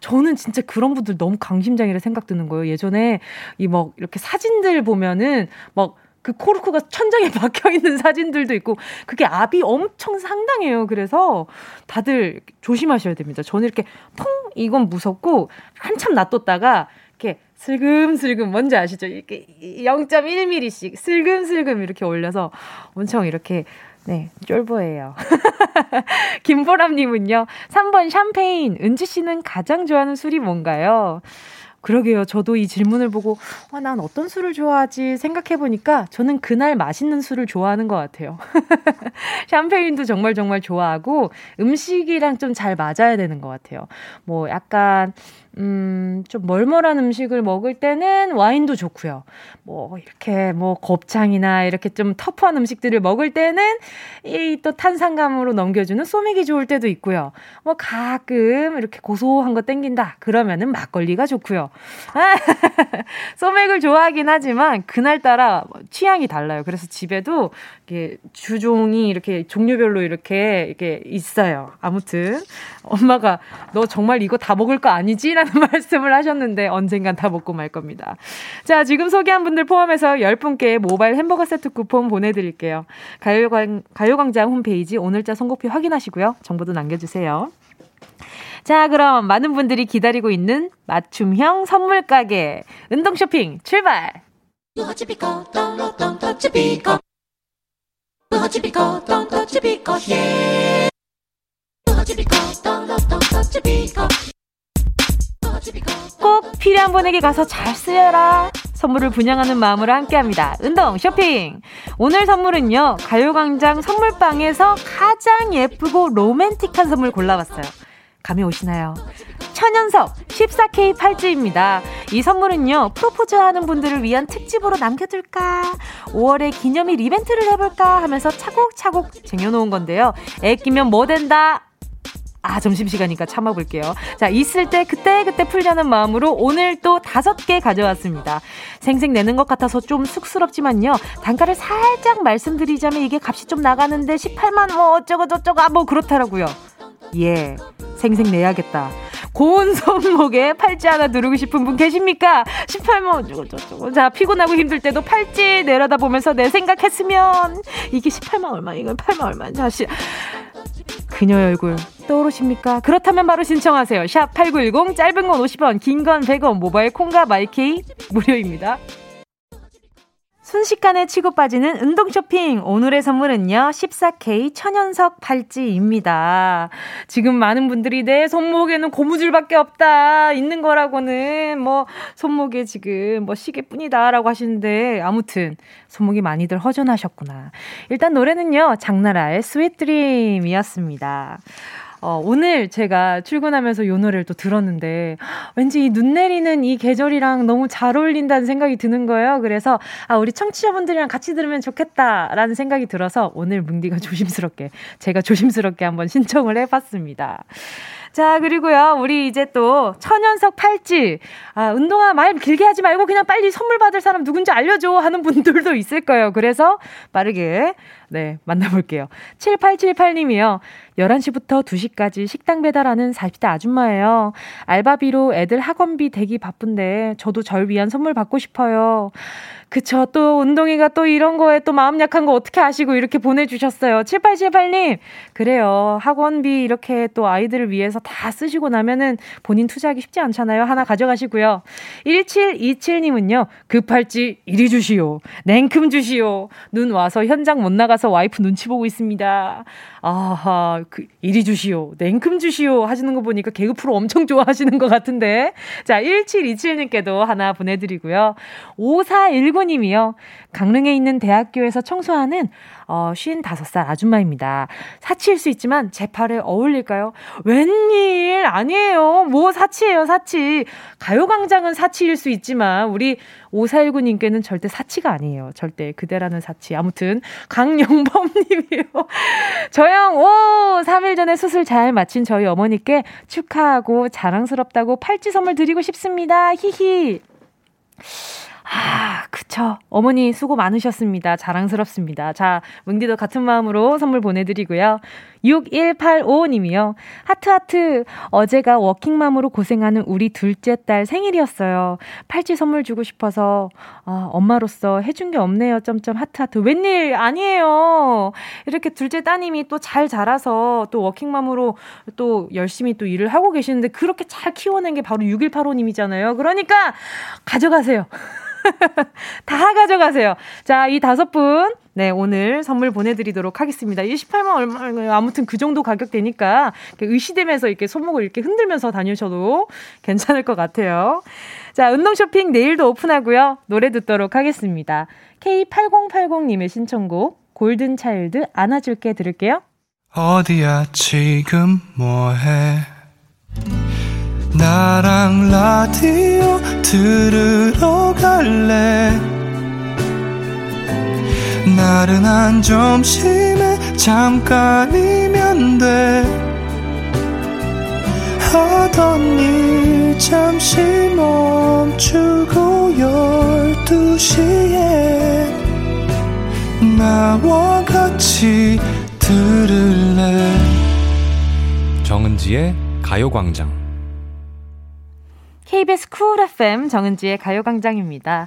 저는 진짜 그런 분들 너무 강심장이라 생각 드는 거예요. 예전에 이 막 이렇게 사진들 보면은 막 그 코르크가 천장에 [LAUGHS] 박혀 있는 사진들도 있고 그게 압이 엄청 상당해요. 그래서 다들 조심하셔야 됩니다. 저는 이렇게 퐁 이건 무섭고 한참 놔뒀다가 이렇게 슬금슬금 뭔지 아시죠? 이렇게 0.1mm씩 슬금슬금 이렇게 올려서 엄청 이렇게 네, 쫄보예요. [LAUGHS] 김보람님은요, 3번 샴페인. 은지 씨는 가장 좋아하는 술이 뭔가요? 그러게요. 저도 이 질문을 보고, 아, 난 어떤 술을 좋아하지 생각해 보니까 저는 그날 맛있는 술을 좋아하는 것 같아요. [LAUGHS] 샴페인도 정말 정말 좋아하고 음식이랑 좀 잘 맞아야 되는 것 같아요. 뭐 약간, 음, 좀 멀멀한 음식을 먹을 때는 와인도 좋고요. 뭐, 이렇게 뭐 곱창이나 이렇게 좀 터프한 음식들을 먹을 때는 이 또 탄산감으로 넘겨주는 소맥이 좋을 때도 있고요. 뭐 가끔 이렇게 고소한 거 땡긴다. 그러면은 막걸리가 좋고요. [LAUGHS] 소맥을 좋아하긴 하지만 그날따라 취향이 달라요. 그래서 집에도 이게 주종이 이렇게 종류별로 이렇게 이렇게 있어요. 아무튼 엄마가 너 정말 이거 다 먹을 거 아니지라는 [LAUGHS] 말씀을 하셨는데 언젠간 다 먹고 말 겁니다. 자, 지금 소개한 분들 포함해서 10분께 모바일 햄버거 세트 쿠폰 보내 드릴게요. 가요광 가요광장 홈페이지 오늘자 선곡표 확인하시고요. 정보도 남겨 주세요. 자, 그럼 많은 분들이 기다리고 있는 맞춤형 선물 가게 운동 쇼핑 출발. 꼭 필요한 분에게 가서 잘 쓰여라. 선물을 분양하는 마음으로 함께합니다. 운동 쇼핑. 오늘 선물은요. 가요광장 선물방에서 가장 예쁘고 로맨틱한 선물 골라봤어요. 감이 오시나요? 천연석 14K 팔찌입니다. 이 선물은요, 프로포즈 하는 분들을 위한 특집으로 남겨둘까? 5월에 기념일 이벤트를 해볼까? 하면서 차곡차곡 쟁여놓은 건데요. 애 끼면 뭐 된다? 아, 점심시간이니까 참아볼게요. 자, 있을 때 그때그때 풀려는 마음으로 오늘 또 다섯 개 가져왔습니다. 생색 내는 것 같아서 좀 쑥스럽지만요. 단가를 살짝 말씀드리자면 이게 값이 좀 나가는데 18만 뭐 어쩌고저쩌고 아, 뭐 그렇더라고요. 예, 생색 내야겠다. 고운 손목에 팔찌 하나 누르고 싶은 분 계십니까? 18만 어쩌고저쩌고. 자, 피곤하고 힘들 때도 팔찌 내려다 보면서 내 생각했으면 이게 18만 얼마, 이건 8만 얼마. 자시 그녀의 얼굴 떠오르십니까? 그렇다면 바로 신청하세요. 샵 8910 짧은 건 50원, 긴 건 100원, 모바일 콩과 마이케이 무료입니다. 순식간에 치고 빠지는 운동 쇼핑. 오늘의 선물은요, 14K 천연석 팔찌입니다. 지금 많은 분들이 내 손목에는 고무줄밖에 없다. 있는 거라고는 뭐, 손목에 지금 뭐 시계뿐이다 라고 하시는데, 아무튼, 손목이 많이들 허전하셨구나. 일단 노래는요, 장나라의 Sweet Dream이었습니다. 어, 오늘 제가 출근하면서 요 노래를 또 들었는데 왠지 이 눈 내리는 이 계절이랑 너무 잘 어울린다는 생각이 드는 거예요. 그래서 아, 우리 청취자분들이랑 같이 들으면 좋겠다라는 생각이 들어서 오늘 뭉디가 [LAUGHS] 조심스럽게 제가 조심스럽게 한번 신청을 해봤습니다. 자, 그리고요, 우리 이제 또 천연석 팔찌. 아, 운동화 말 길게 하지 말고 그냥 빨리 선물 받을 사람 누군지 알려줘 하는 분들도 있을 거예요. 그래서 빠르게, 네, 만나볼게요. 7878님이요. 11시부터 2시까지 식당 배달하는 40대 아줌마예요. 알바비로 애들 학원비 대기 바쁜데 저도 절 위한 선물 받고 싶어요. 그쵸. 또 운동이가 또 이런 거에 또 마음 약한 거 어떻게 아시고 이렇게 보내주셨어요. 7878님. 그래요. 학원비 이렇게 또 아이들을 위해서 다 쓰시고 나면은 본인 투자하기 쉽지 않잖아요. 하나 가져가시고요. 1727님은요. 급할지 이리 주시오. 냉큼 주시오. 눈 와서 현장 못 나가서 와이프 눈치 보고 있습니다. 아하, 그, 이리 주시오. 냉큼 주시오. 하시는 거 보니까 개그 프로 엄청 좋아하시는 것 같은데. 자, 1727님께도 하나 보내드리고요. 5419 님이요. 강릉에 있는 대학교에서 청소하는 어, 55살 아줌마입니다. 사치일 수 있지만 제 팔에 어울릴까요? 웬일 아니에요. 뭐 사치예요, 사치. 가요광장은 사치일 수 있지만 우리 5419님께는 절대 사치가 아니에요. 절대 그대라는 사치. 아무튼 강영범님이요. [LAUGHS] 저형 오 3일 전에 수술 잘 마친 저희 어머니께 축하하고 자랑스럽다고 팔찌 선물 드리고 싶습니다. 히히. 아, 그쵸. 어머니 수고 많으셨습니다. 자랑스럽습니다. 자, 뭉디도 같은 마음으로 선물 보내드리고요. 6185님이요. 하트하트. 어제가 워킹맘으로 고생하는 우리 둘째 딸 생일이었어요. 팔찌 선물 주고 싶어서, 아, 엄마로서 해준 게 없네요. 점점 하트하트. 웬일 아니에요. 이렇게 둘째 따님이 또 잘 자라서 또 워킹맘으로 또 열심히 또 일을 하고 계시는데 그렇게 잘 키워낸 게 바로 6185님이잖아요. 그러니까 가져가세요. [LAUGHS] 다 가져가세요. 자, 이 다섯 분, 네, 오늘 선물 보내드리도록 하겠습니다. 28만 얼마, 아무튼 그 정도 가격 되니까 의시되면서 이렇게 손목을 이렇게 흔들면서 다니셔도 괜찮을 것 같아요. 자, 운동 쇼핑 내일도 오픈하고요. 노래 듣도록 하겠습니다. K8080님의 신청곡, 골든차일드 안아줄게 들을게요. 어디야, 지금 뭐해? 나랑 라디오 들으러 갈래 나른한 점심에 잠깐이면 돼 하던 일 잠시 멈추고 열두 시에 나와 같이 들을래 정은지의 가요광장 KBS 쿨 FM 정은지의 가요광장입니다.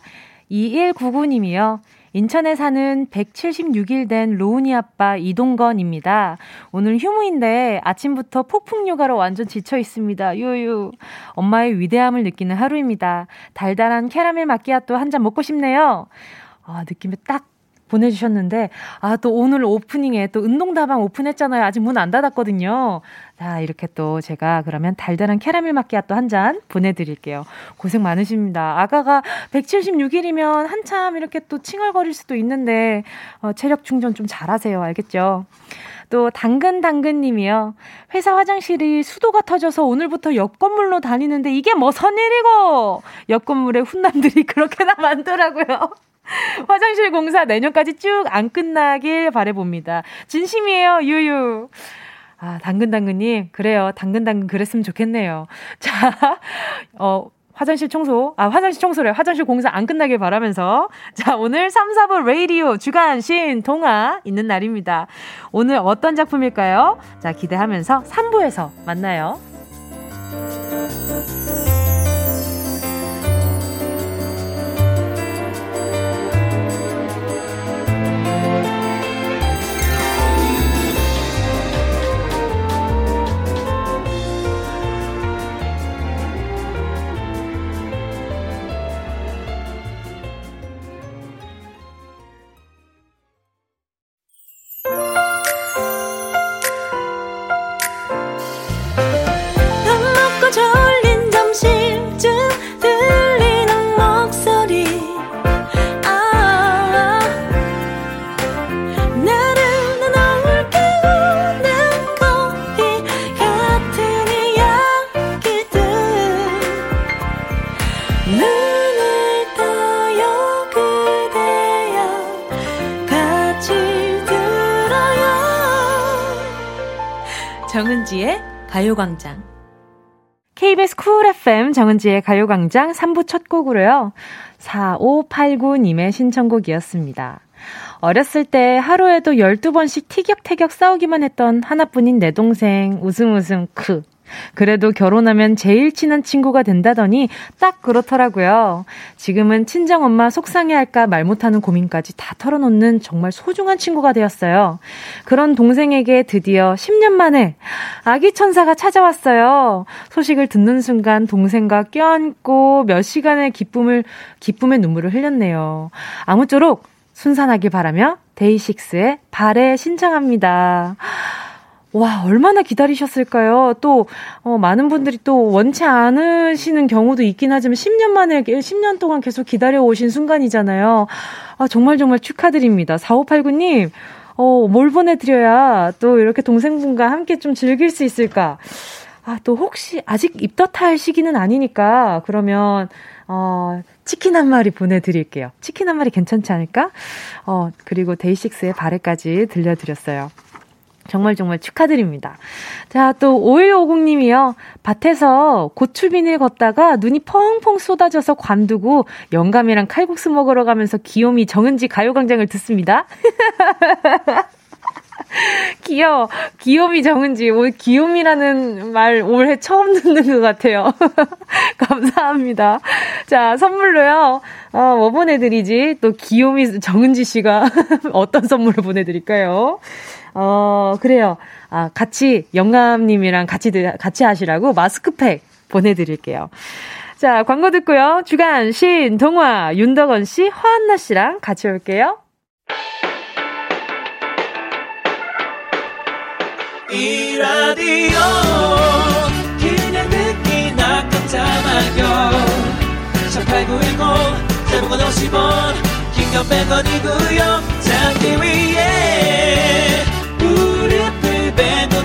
2199님이요. 인천에 사는 176일 된 로운이 아빠 이동건입니다. 오늘 휴무인데 아침부터 폭풍 요가로 완전 지쳐 있습니다. 유유. 엄마의 위대함을 느끼는 하루입니다. 달달한 캐러멜 마끼아또 한 잔 먹고 싶네요. 아, 느낌이 딱 보내주셨는데, 아, 또 오늘 오프닝에 또 운동다방 오픈했잖아요. 아직 문 안 닫았거든요. 자, 이렇게 또 제가 그러면 달달한 캐러멜 마끼아또 한 잔 보내드릴게요. 고생 많으십니다. 아가가 176일이면 한참 이렇게 또 칭얼거릴 수도 있는데, 어, 체력 충전 좀 잘하세요. 알겠죠? 또 당근당근님이요. 회사 화장실이 수도가 터져서 오늘부터 옆 건물로 다니는데 이게 뭐 선 일이고 옆 건물에 훈남들이 [LAUGHS] 그렇게나 많더라고요. [LAUGHS] 화장실 공사 내년까지 쭉 안 끝나길 바래봅니다. 진심이에요, 유유. 아, 당근당근님. 그래요. 당근당근 그랬으면 좋겠네요. [LAUGHS] 자, 어, 화장실 청소, 아, 화장실 청소래. 화장실 공사 안 끝나길 바라면서. 자, 오늘 3, 4부 레이디오 주간 신 동화 있는 날입니다. 오늘 어떤 작품일까요? 자, 기대하면서 3부에서 만나요. 정은지의 가요광장. KBS Cool FM 정은지의 가요광장 3부 첫 곡으로요. 4589님의 신청곡이었습니다. 어렸을 때 하루에도 12번씩 티격태격 싸우기만 했던 하나뿐인 내 동생, 웃음 웃음, 크. 그래도 결혼하면 제일 친한 친구가 된다더니 딱 그렇더라고요. 지금은 친정엄마 속상해할까 말 못하는 고민까지 다 털어놓는 정말 소중한 친구가 되었어요. 그런 동생에게 드디어 10년 만에 아기 천사가 찾아왔어요. 소식을 듣는 순간 동생과 껴안고 몇 시간의 기쁨을, 기쁨의 눈물을 흘렸네요. 아무쪼록 순산하길 바라며 데이식스의 발에 신청합니다. 와, 얼마나 기다리셨을까요? 또, 어, 많은 분들이 또 원치 않으시는 경우도 있긴 하지만 10년 만에, 10년 동안 계속 기다려 오신 순간이잖아요. 아, 정말 정말 축하드립니다. 4589님, 어, 뭘 보내드려야 또 이렇게 동생분과 함께 좀 즐길 수 있을까? 아, 또 혹시 아직 입덧할 시기는 아니니까, 그러면, 어, 치킨 한 마리 보내드릴게요. 치킨 한 마리 괜찮지 않을까? 어, 그리고 데이식스의 발에까지 들려드렸어요. 정말 정말 축하드립니다. 자, 또 5150님이요. 밭에서 고추 비닐 걷다가 눈이 펑펑 쏟아져서 관두고 영감이랑 칼국수 먹으러 가면서 귀요미 정은지 가요광장을 듣습니다. [LAUGHS] 귀여워. 귀요미 정은지. 오늘 귀요미라는 말 올해 처음 듣는 것 같아요. [LAUGHS] 감사합니다. 자, 선물로요. 어, 뭐 보내드리지? 또 귀요미 정은지 씨가 [LAUGHS] 어떤 선물을 보내드릴까요? 어, 그래요. 아, 같이, 영감님이랑 같이, 같이 하시라고 마스크팩 보내드릴게요. 자, 광고 듣고요. 주간, 신, 동화, 윤덕원 씨, 화한나 씨랑 같이 올게요. 이 라디오 그냥 듣기나 깜짝마요 18910 대목원 50원 긴건 100원이고요 잠기 위에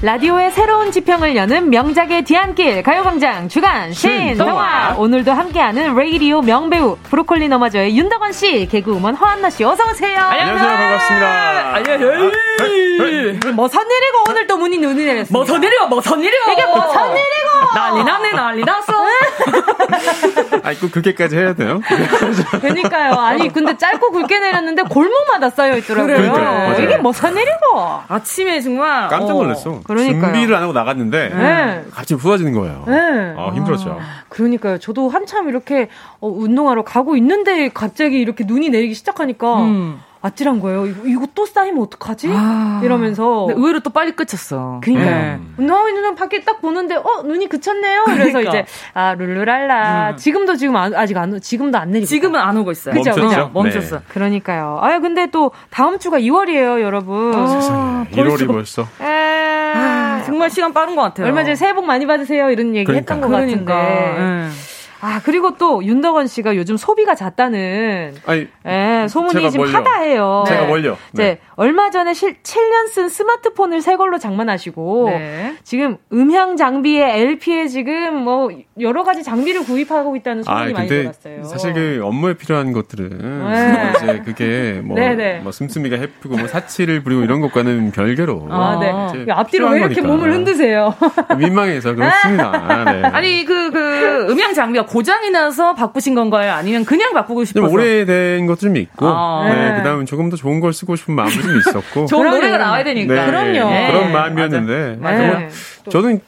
라디오의 새로운 지평을 여는 명작의 뒤안길 가요광장 주간 신동화 오늘도 함께하는 레이디오 명배우 브로콜리 너마저의 윤덕원 씨 개그우먼 허안나 씨 어서 오세요. 안녕하세요 반갑습니다. 안녕하세요. 뭐선 일이고 오늘 또 문이 눈이 내렸어. 뭐선 일이고 뭐선 일이고 이게 뭐선 일이고 난리 났네 난리 났어. [LAUGHS] 아니 꼭 그렇게까지 해야 돼요? [LAUGHS] 그러니까요. 아니 근데 짧고 굵게 내렸는데 골목마다 쌓여 있더라고요. 그러니까, 이게 뭐선 일이고 아침에 정말 깜짝 놀랐어. 어. 그러니까요. 준비를 안 하고 나갔는데 네. 갑자기 부어지는 거예요. 네. 아, 힘들었죠. 아, 그러니까요. 저도 한참 이렇게 어, 운동하러 가고 있는데 갑자기 이렇게 눈이 내리기 시작하니까 음. 아찔한 거예요. 이거, 이거 또 쌓이면 어떡하지? 아, 이러면서. 의외로 또 빨리 그쳤어. 그니까. 네. 운동하고 있는 밖에 딱 보는데, 어, 눈이 그쳤네요? 그래서 그러니까. 이제, 아, 룰루랄라. 음. 지금도 지금 아, 아직 안, 지금도 안 내리고. 지금은 안 오고 있어요. 그죠? 멈췄죠? 어, 멈췄어. 네. 그러니까요. 아 근데 또 다음 주가 2월이에요, 여러분. 아, 세상에. 1월이 벌써. 에... 아, 정말 시간 빠른 것 같아요. 얼마 전에 새해 복 많이 받으세요. 이런 얘기 그러니까. 했던 것 그러니까. 같은데. 음. 아, 그리고 또 윤덕원 씨가 요즘 소비가 잦다는 아니, 예, 소문이 지금 하다해요. 제가 뭘요? 네. 네. 얼마 전에 실, 7년 쓴 스마트폰을 새 걸로 장만하시고 네. 지금 음향 장비에 LP에 지금 뭐 여러 가지 장비를 구입하고 있다는 소문이 아, 많이 들었어요. 사실 그 업무에 필요한 것들은 네. 이제 그게 뭐, 네, 네. 뭐 씀씀이가 해프고 뭐 사치를 부리고 이런 것과는 별개로 아, 네. 앞뒤로 왜 이렇게 거니까. 몸을 흔드세요? 민망해서 그렇습니다. 아, 네. [LAUGHS] 아니 그, 그 음향 장비가 고장이 나서 바꾸신 건가요? 아니면 그냥 바꾸고 싶어서? 좀 오래된 것 좀 있고, 아, 네. 그다음 조금 더 좋은 걸 쓰고 싶은 마음이 좀 있었고. 좋은 노래가 나와야 되니까. 네, 그럼요. 그런 마음이었는데. 맞아. 맞아. 저는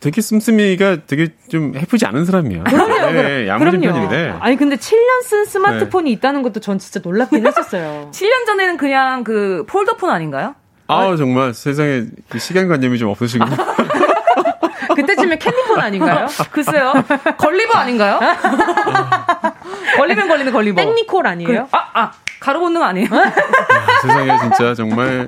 되게 씀씀이가 되게 좀 해프지 않은 사람이야. 그럼요. 네, 야무진 편인데. 아니 근데 7년 쓴 스마트폰이 네. 있다는 것도 전 진짜 놀랍긴 [LAUGHS] 했었어요. 7년 전에는 그냥 그 폴더폰 아닌가요? 아 정말 세상에 그 시간관념이 좀 없으시고. [LAUGHS] 그때쯤에 캔디폰 아닌가요? [LAUGHS] 글쎄요. 걸리버 아닌가요? 걸리면 걸리는 걸리버. 땡니콜 아니에요? 그, 아, 아. 가로 본능 아니에요? 아, 세상에 진짜 정말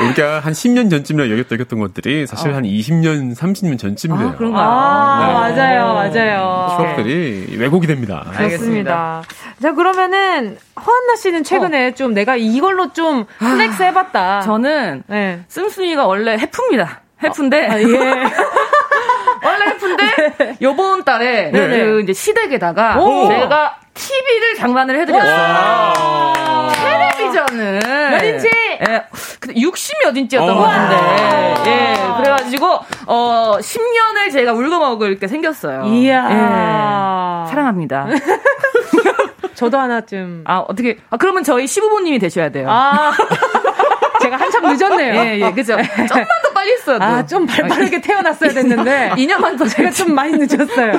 우리가 한 10년 전쯤이라 여겼던 것들이 사실 어. 한 20년, 30년 전쯤 돼요. 아, 그런가요? 아, 네. 맞아요, 맞아요. 추억들이 왜곡이 됩니다. 그렇습니다. 자, 그러면은 허안나 씨는 최근에 어. 좀 내가 이걸로 좀 flex 해봤다. 저는 네. 씀씀이가 원래 헤픕니다. 헤픈데. 아, 예. [LAUGHS] 원래 헤픈데 네. 요번 달에 네. 그 이제 시댁에다가 오. 제가 TV를 장만을 해드렸어요. 텔레비전을. 몇 인치? 예. 60몇 인치였던 것 같은데. 예. 그래가지고, 어, 10년을 제가 울궈 먹을 게 생겼어요. 이야. 예. 사랑합니다. [LAUGHS] 저도 하나쯤. 아, 어떻게. 아, 그러면 저희 시부모님이 되셔야 돼요. 아. [LAUGHS] 제가 한참 늦었네요. 예, 예, 그죠. 좀만 더 빨리 했어요. 아, 좀 발빠르게 태어났어야 됐는데. [LAUGHS] 2년만 더 제가 좀 많이 늦었어요.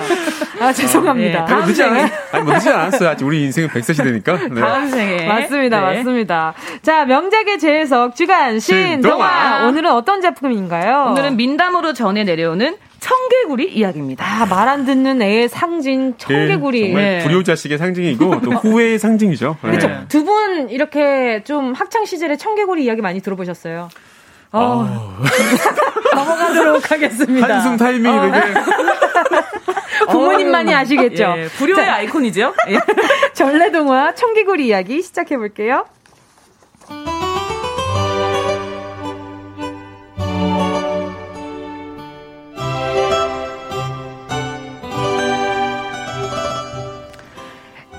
아, 죄송합니다. 어, 예, 다음 늦지 않, 아니, 뭐 늦지 않았어요. 아직 우리 인생은 100세 시대니까. 네. 다음 생에. 맞습니다, 네. 맞습니다. 자, 명작의 재해석 주간 신동아. 오늘은 어떤 작품인가요? 오늘은 민담으로 전해 내려오는 청개구리 이야기입니다. 아, 말 안 듣는 애의 상징 청개구리. 네, 정말 네. 불효자식의 상징이고 또 [LAUGHS] 후회의 상징이죠. 네. 그렇죠. 두분 이렇게 좀 학창 시절에 청개구리 이야기 많이 들어보셨어요? 어. 어. [LAUGHS] 넘어가도록 하겠습니다. 한숨 타이밍이 어. 되게. [LAUGHS] 부모님만이 아시겠죠? 예, 불효의 자, 아이콘이죠? 예. [LAUGHS] 전래동화 청개구리 이야기 시작해볼게요.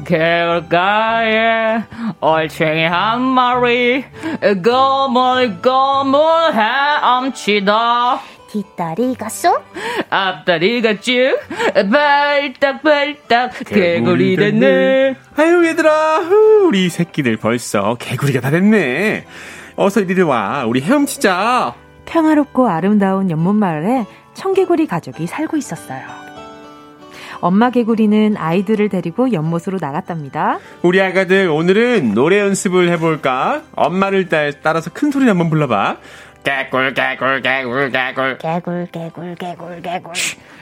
개울가에 얼챙이 한 마리. 거물거물 헤엄치다. 뒷다리가 쏙 앞다리가 쭉 발딱발딱. 개구리 됐네. 아유 얘들아. 우리 새끼들 벌써 개구리가 다 됐네. 어서 이리 와 우리 헤엄치자. 평화롭고 아름다운 연못마을에 청개구리 가족이 살고 있었어요 엄마 개구리는 아이들을 데리고 연못으로 나갔답니다. 우리 아가들 오늘은 노래 연습을 해볼까? 엄마를 따라서 큰 소리 한번 불러봐. 개굴 개굴 개굴 개굴 개굴 개굴 개굴 개굴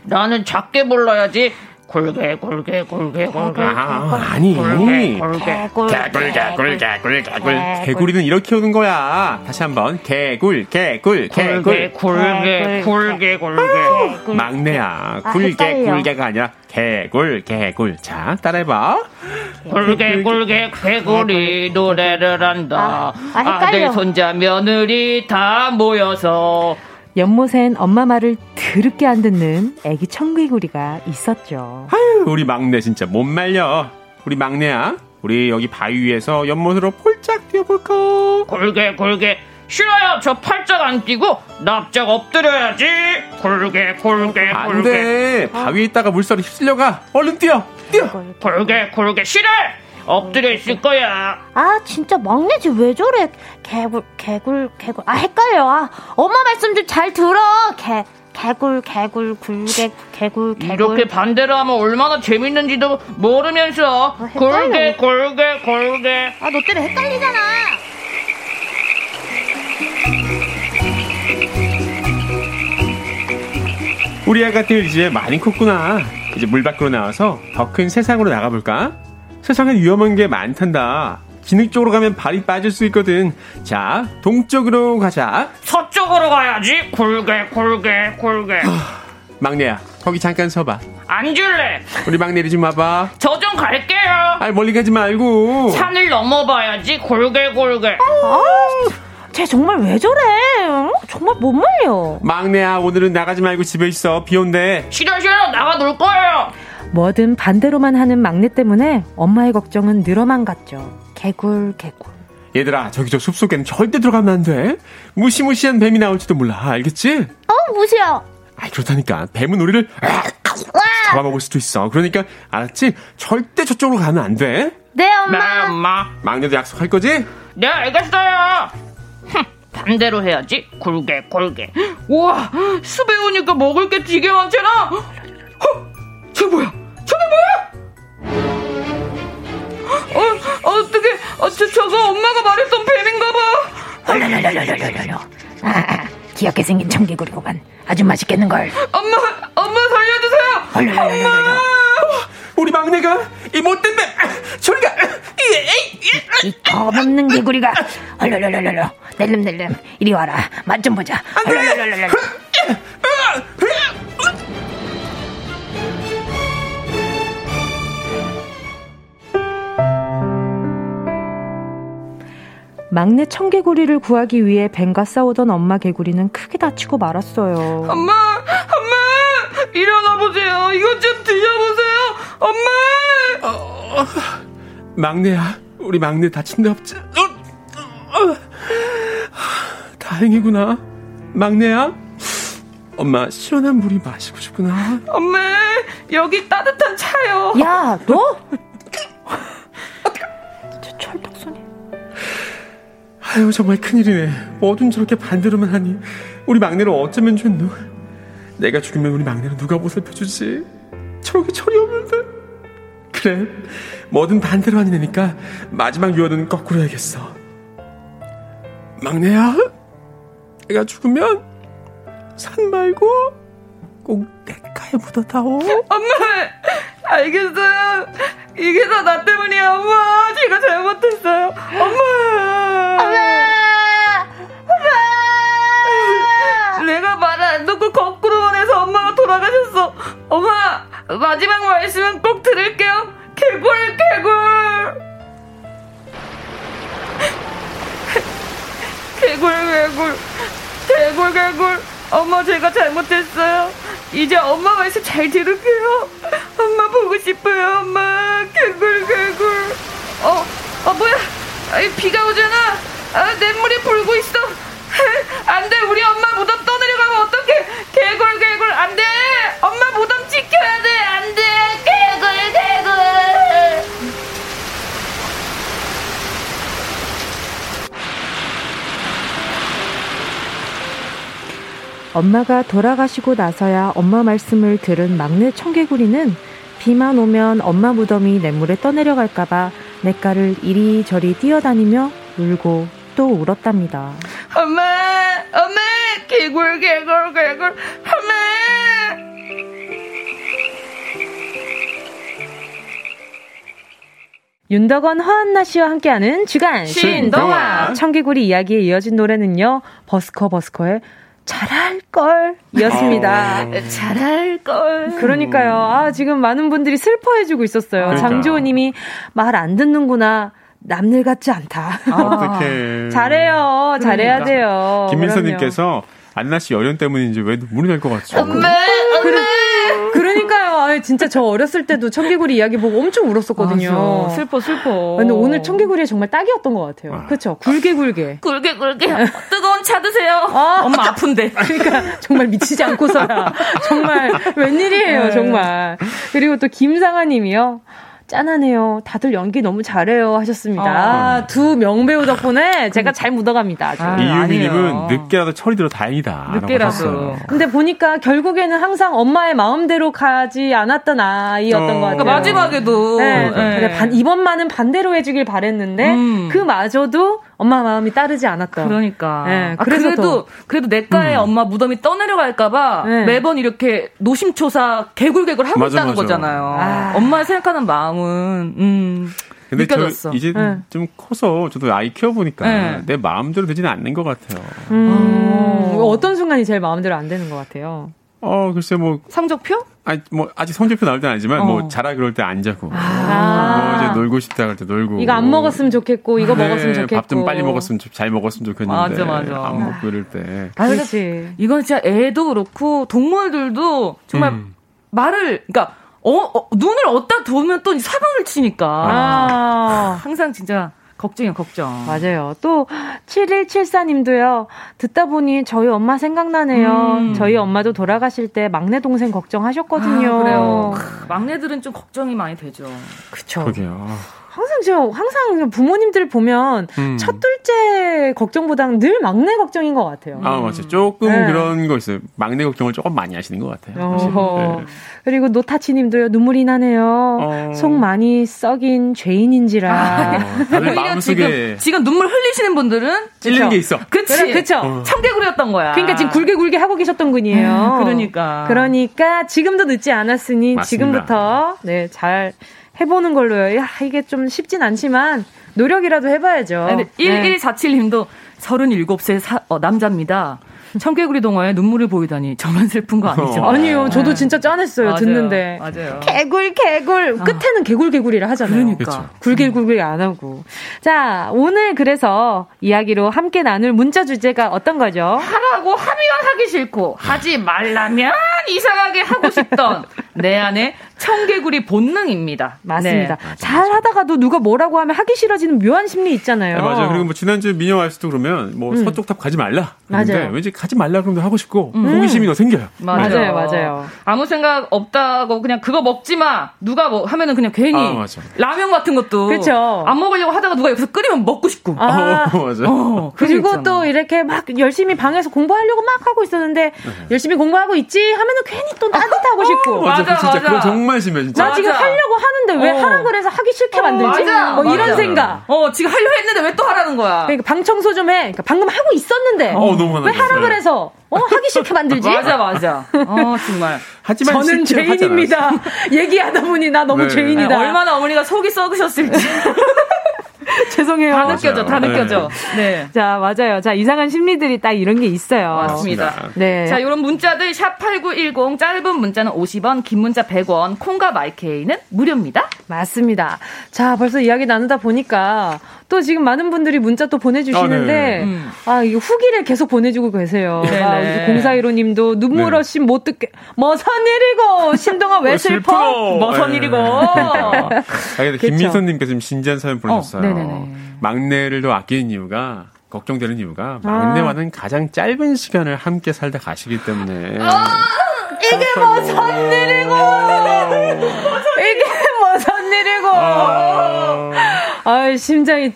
나는 작게 불러야지 골게 골게 골게 골게 아, 아니. 골게 골게 개굴 개굴 개굴 개굴 개구리는 이렇게 오는 거야. 다시 한번. 개굴 개굴 개굴. 골게 골게 골게 막내야. 굴게 굴게가 아니라 개굴 개굴. 자 따라해봐. 굴게 굴게 개굴이 노래를 한다. 아, 아, 아들 손자 며느리 다 모여서 연못엔 엄마 말을 드럽게 안 듣는 애기 청개구리가 있었죠. 아유, 우리 막내 진짜 못 말려. 우리 막내야, 우리 여기 바위 위에서 연못으로 폴짝 뛰어볼까? 골게 골게 싫어요. 저 팔짝 안 뛰고 납작 엎드려야지. 골게 골게 골게. 안 돼. 바위에 있다가 물살에 휩쓸려가. 얼른 뛰어. 뛰어. 골게 골게 싫어. 엎드려 있을 거야. 아, 진짜 막내 지왜 저래? 개굴, 개굴, 개굴. 아, 헷갈려. 아, 엄마 말씀 좀 잘 들어. 개, 개굴, 개굴, 굴개, 개굴, 개굴. 이렇게 반대로 하면 얼마나 재밌는지도 모르면서 아, 골게, 골게, 골게. 아, 너 때문에 헷갈리잖아. 우리 아가들 이제 많이 컸구나. 이제 물 밖으로 나와서 더 큰 세상으로 나가볼까? 세상엔 위험한 게 많단다. 진흙 쪽으로 가면 발이 빠질 수 있거든. 자, 동쪽으로 가자. 서쪽으로 가야지. 골게, 골게, 골게. 막내야, 거기 잠깐 서봐. 앉을래. 우리 막내리 좀 와봐. 저 좀 갈게요. 아, 멀리 가지 말고. 산을 넘어봐야지. 골게, 골게. 아, 쟤 정말 왜 저래? 정말 못 말려. 막내야, 오늘은 나가지 말고 집에 있어. 비 온대. 싫어, 싫어. 나가 놀 거예요. 뭐든 반대로만 하는 막내 때문에 엄마의 걱정은 늘어만 갔죠. 개굴 개굴. 얘들아 저기 저 숲속에는 절대 들어가면 안 돼. 무시무시한 뱀이 나올지도 몰라. 알겠지? 어 무시야. 아 그렇다니까 뱀은 우리를 잡아먹을 수도 있어. 그러니까 알았지? 절대 저쪽으로 가면 안 돼. 네 엄마. 네 엄마. 막내도 약속할 거지? 네 알겠어요. 반대로 해야지. 굴게 굴게. 우와 숲에 오니까 먹을 게 되게 많잖아. 어? 저 뭐야? 저게 뭐야? 어, 어떻게, 어, 저, 저거 엄마가 말했던 뱀인가 봐. 헐랄랄랄랄랄랄. 아, 귀엽게 생긴 청개구리고만 아주 맛있겠는걸. 엄마, 엄마 살려주세요. 엄마. 우리 막내가 이 못된 뱀, 저리가. 이 겁없는 개구리가 헐랄랄랄랄. 낼름낼름 이리 와라. 맛 좀 보자. 헐랄랄랄랄. 막내 청개구리를 구하기 위해 뱀과 싸우던 엄마 개구리는 크게 다치고 말았어요. 엄마, 엄마, 일어나 보세요. 이것 좀 드셔보세요. 엄마. 어, 어, 막내야, 우리 막내 다친 데 없지? 어, 어, 다행이구나. 막내야, 엄마 시원한 물이 마시고 싶구나. 엄마, 여기 따뜻한 차요. 야, 너? [LAUGHS] 아유 정말 큰일이네. 뭐든 저렇게 반대로만 하니 우리 막내를 어쩌면 좋노. 내가 죽으면 우리 막내는 누가 보살펴주지? 저렇게 철이 없는데. 그래, 뭐든 반대로 하니 되니까 마지막 유언은 거꾸로 해야겠어. 막내야, 내가 죽으면 산 말고 꼭 내가에 묻어다오. 엄마, 알겠어요. 이게 다 나 때문이야, 엄마. 제가 잘못했어요. 엄마. 엄마. 엄마. 내가 말을 안 듣고 거꾸로만 해서 엄마가 돌아가셨어. 엄마, 마지막 말씀은 꼭 들을게요. 개굴, 개굴. 개굴, 개굴. 개굴, 개굴. 엄마, 제가 잘못했어요. 이제 엄마 말씀 잘 들을게요. 엄마 보고 싶어요, 엄마. 개굴, 개굴. 어, 어, 뭐야? 아이, 비가 오잖아. 아, 냇물이 불고 있어. [LAUGHS] 안 돼, 우리 엄마 무덤 떠내려가면 어떡해. 개굴, 개굴. 안 돼. 엄마 무덤 지켜야 돼. 안 돼. 개굴, 개굴. 엄마가 돌아가시고 나서야 엄마 말씀을 들은 막내 청개구리는 비만 오면 엄마 무덤이 냇물에 떠내려갈까봐 냇가를 이리저리 뛰어다니며 울고 또 울었답니다. 엄마, 엄마, 개굴, 개굴, 개굴, 엄마. 윤덕원, 허한나 씨와 함께하는 주간 신동화 청개구리 이야기에 이어진 노래는요. 버스커 버스커의 잘할걸 이었습니다. 어. 잘할걸. 그러니까요. 아, 지금 많은 분들이 슬퍼해주고 있었어요. 그러니까. 장주호 님이 말 안 듣는구나. 남일 같지 않다. 아. 어떡해. [LAUGHS] 잘해요. 잘해야 그러니까. 돼요. 김민서님께서 안나 씨 열연 때문인지 왜 눈물이 날 것 같죠? 엄마, 엄마. 아, 진짜 저 어렸을 때도 청개구리 이야기 보고 엄청 울었었거든요. 아, 슬퍼, 슬퍼. 근데 오늘 청개구리 정말 딱이었던 것 같아요. 아. 그렇죠. 굴게 굴게. 굴게 굴게. 뜨거운 차 드세요. 아. 엄마 아픈데. 그러니까 정말 미치지 않고서야. 정말 웬일이에요, 네. 정말. 그리고 또 김상아님이요. 짠하네요. 다들 연기 너무 잘해요 하셨습니다. 아, 두 명배우 덕분에 제가 잘 묻어갑니다. 아, 이유미님은 늦게라도 처리 들어 다행이다. 늦게라도. 근데 보니까 결국에는 항상 엄마의 마음대로 가지 않았던 아이였던 어, 것 같아요. 그러니까 마지막에도 네. 네. 반, 이번만은 반대로 해주길 바랬는데 음. 그마저도 엄마 마음이 따르지 않았던. 그러니까. 네, 아, 그래도 그래도 내과에 음. 엄마 무덤이 떠내려갈까봐 네. 매번 이렇게 노심초사 개굴개굴 하고 맞아, 있다는 맞아. 거잖아요. 아. 엄마 생각하는 마음은 음. 근데 느껴졌어. 저 이제 네. 좀 커서 저도 아이 키워보니까 네. 내 마음대로 되지는 않는 것 같아요. 음. 음. 어떤 순간이 제일 마음대로 안 되는 것 같아요? 어, 글쎄 뭐. 성적표? 아니, 뭐, 아직 성적표 나올 때는 아니지만, 뭐 어. 뭐, 자라 그럴 때 안 자고. 아. 뭐, 이제 놀고 싶다 그럴 때 놀고. 이거 안 먹었으면 좋겠고, 이거 네, 먹었으면 좋겠고. 밥 좀 빨리 먹었으면, 잘 먹었으면 좋겠는데. 맞아, 맞아. 안 먹고 이럴 때. 아, 그렇지. 이건 진짜 애도 그렇고, 동물들도 정말 음. 말을, 그러니까, 어, 어, 눈을 어디다 두면 또 사방을 치니까. 아. 항상 진짜. 걱정이야, 걱정. 맞아요. 또, 7174님도요, 듣다 보니 저희 엄마 생각나네요. 음. 저희 엄마도 돌아가실 때 막내 동생 걱정하셨거든요. 아, 그래요. 막내들은 좀 걱정이 많이 되죠. 그쵸. 그러게요. 항상 저 항상 부모님들 보면 음. 첫 둘째 걱정보다는 늘 막내 걱정인 것 같아요. 아 맞아요. 조금 네. 그런 거 있어요. 막내 걱정을 조금 많이 하시는 것 같아요. 네. 그리고 노타치님도요 눈물이 나네요. 어... 속 많이 썩인 죄인인지라. 아, 다들 마음속에 지금, 지금 눈물 흘리시는 분들은 찔린 게 있어. 그치, 그쵸. 어. 청개구리였던 거야. 그러니까 지금 굴게 굴게 하고 계셨던 분이에요. 음, 그러니까. 그러니까 지금도 늦지 않았으니 맞습니다. 지금부터 네잘 해보는 걸로요. 야, 이게 좀 쉽진 않지만 노력이라도 해봐야죠. 근데 네. 1147님도 37세 사, 어, 남자입니다. 청개구리 동화에 눈물을 보이다니 저만 슬픈 거 아니죠? 어. 아니요, 저도 진짜 짠했어요. 맞아요. 듣는데. 맞아요. 개굴 개굴 어. 끝에는 개굴 개굴이라 하잖아요. 그러니까 굴개굴개 안 하고. 자, 오늘 그래서 이야기로 함께 나눌 문자 주제가 어떤 거죠? 하라고 하면 하기 싫고 하지 말라면 이상하게 하고 싶던 [LAUGHS] 내 안에 청개구리 본능입니다. 맞습니다. 네. 잘 하다가도 누가 뭐라고 하면 하기 싫어지는 묘한 심리 있잖아요. 네, 맞아요. 그리고 뭐 지난주에 민영 아저씨도 그러면 뭐 음. 서쪽 탑 가지 말라. 맞아요. 왠지 가지 말라 그러면 하고 싶고 음. 호기심이 더 생겨요. 맞아요. 맞아요. 맞아요. 아무 생각 없다고 그냥 그거 먹지 마. 누가 뭐 하면은 그냥 괜히 아, 라면 같은 것도 그쵸. 안 먹으려고 하다가 누가 옆에서 끓이면 먹고 싶고. 아, 어, [LAUGHS] 맞아. 어, 그리고 또 이렇게 막 열심히 방에서 공부하려고 막 하고 있었는데 네. 열심히 공부하고 있지 하면은 괜히 또 딴짓하고 싶고. 맞아, 맞아, 진짜 맞아. 정말 심해 진짜. 나 지금 하려고 하는데 왜 어. 하라 그래서 하기 싫게 어, 만들지? 맞아, 뭐 이런 생각. 어, 지금 하려 했는데 왜 또 하라는 거야? 그러니까 방 청소 좀 해. 그러니까 방금 하고 있었는데. 어, 너무 왜 하라 그래서 어 하기 싫게 만들지? 맞아, 맞아. 어, 정말. 하지만 저는 죄인입니다. [LAUGHS] 얘기하다 보니 나 너무 네. 죄인이다. 네, 얼마나 어머니가 속이 썩으셨을지. [LAUGHS] 죄송해요. 다 느껴져, 다 느껴져. 네. 네. 자, 맞아요. 자, 이상한 심리들이 딱 이런 게 있어요. 맞습니다. 네. 자, 이런 문자들 샵8910 짧은 문자는 50원, 긴 문자 100원, 콩과 마이케이는 무료입니다. 맞습니다. 자, 벌써 이야기 나누다 보니까 또 지금 많은 분들이 문자 또 보내주시는데, 아, 네. 음. 아이 후기를 계속 보내주고 계세요. 네, 아, 네. 공사일호 님도 눈물 네. 없이 못 듣게, 뭐선 일이고, 신동아 왜 슬퍼? 뭐선 일이고. 아, 근데 김민선님께서 지금 진지한 사연 보내셨어요. 어, 막내를 더 아끼는 이유가, 걱정되는 이유가 막내와는 아. 가장 짧은 시간을 함께 살다 가시기 때문에. 아, 이게 뭐선 일이고! 이게 뭐선 일이고! 아. 아 심장이.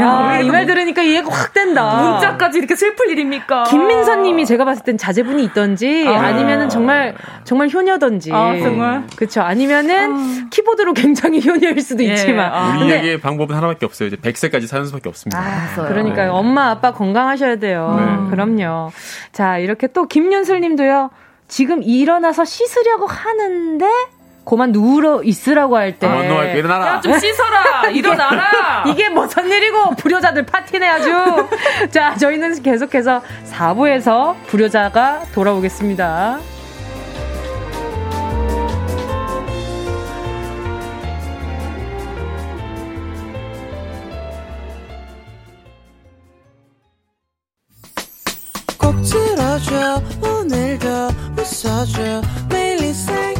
야, 아, 이말 들으니까 이해가 확 된다. 문자까지 이렇게 슬플 일입니까? 김민선 님이 제가 봤을 땐 자제분이 있던지 아. 니면은 정말 정말 효녀던지. 아, 정말? 그렇죠. 아니면은 아. 키보드로 굉장히 [LAUGHS] 효녀일 수도 예. 있지만. 아. 우리에게 방법은 하나밖에 없어요. 이제 100세까지 사는 수밖에 없습니다. 아, 그러니까요. 네. 엄마 아빠 건강하셔야 돼요. 네. 그럼요. 자, 이렇게 또 김윤슬 님도요. 지금 일어나서 씻으려고 하는데 고만 누워 있으라고 할 때. 어, 너 일어나라. 야, 좀 씻어라. [LAUGHS] 일어나라. 이게, 이게 무슨 일이고, 불효자들 파티네 아주. [LAUGHS] 자, 저희는 계속해서 4부에서 불효자가 돌아오겠습니다. 꼭 들어줘 오늘도 웃어줘 매일 일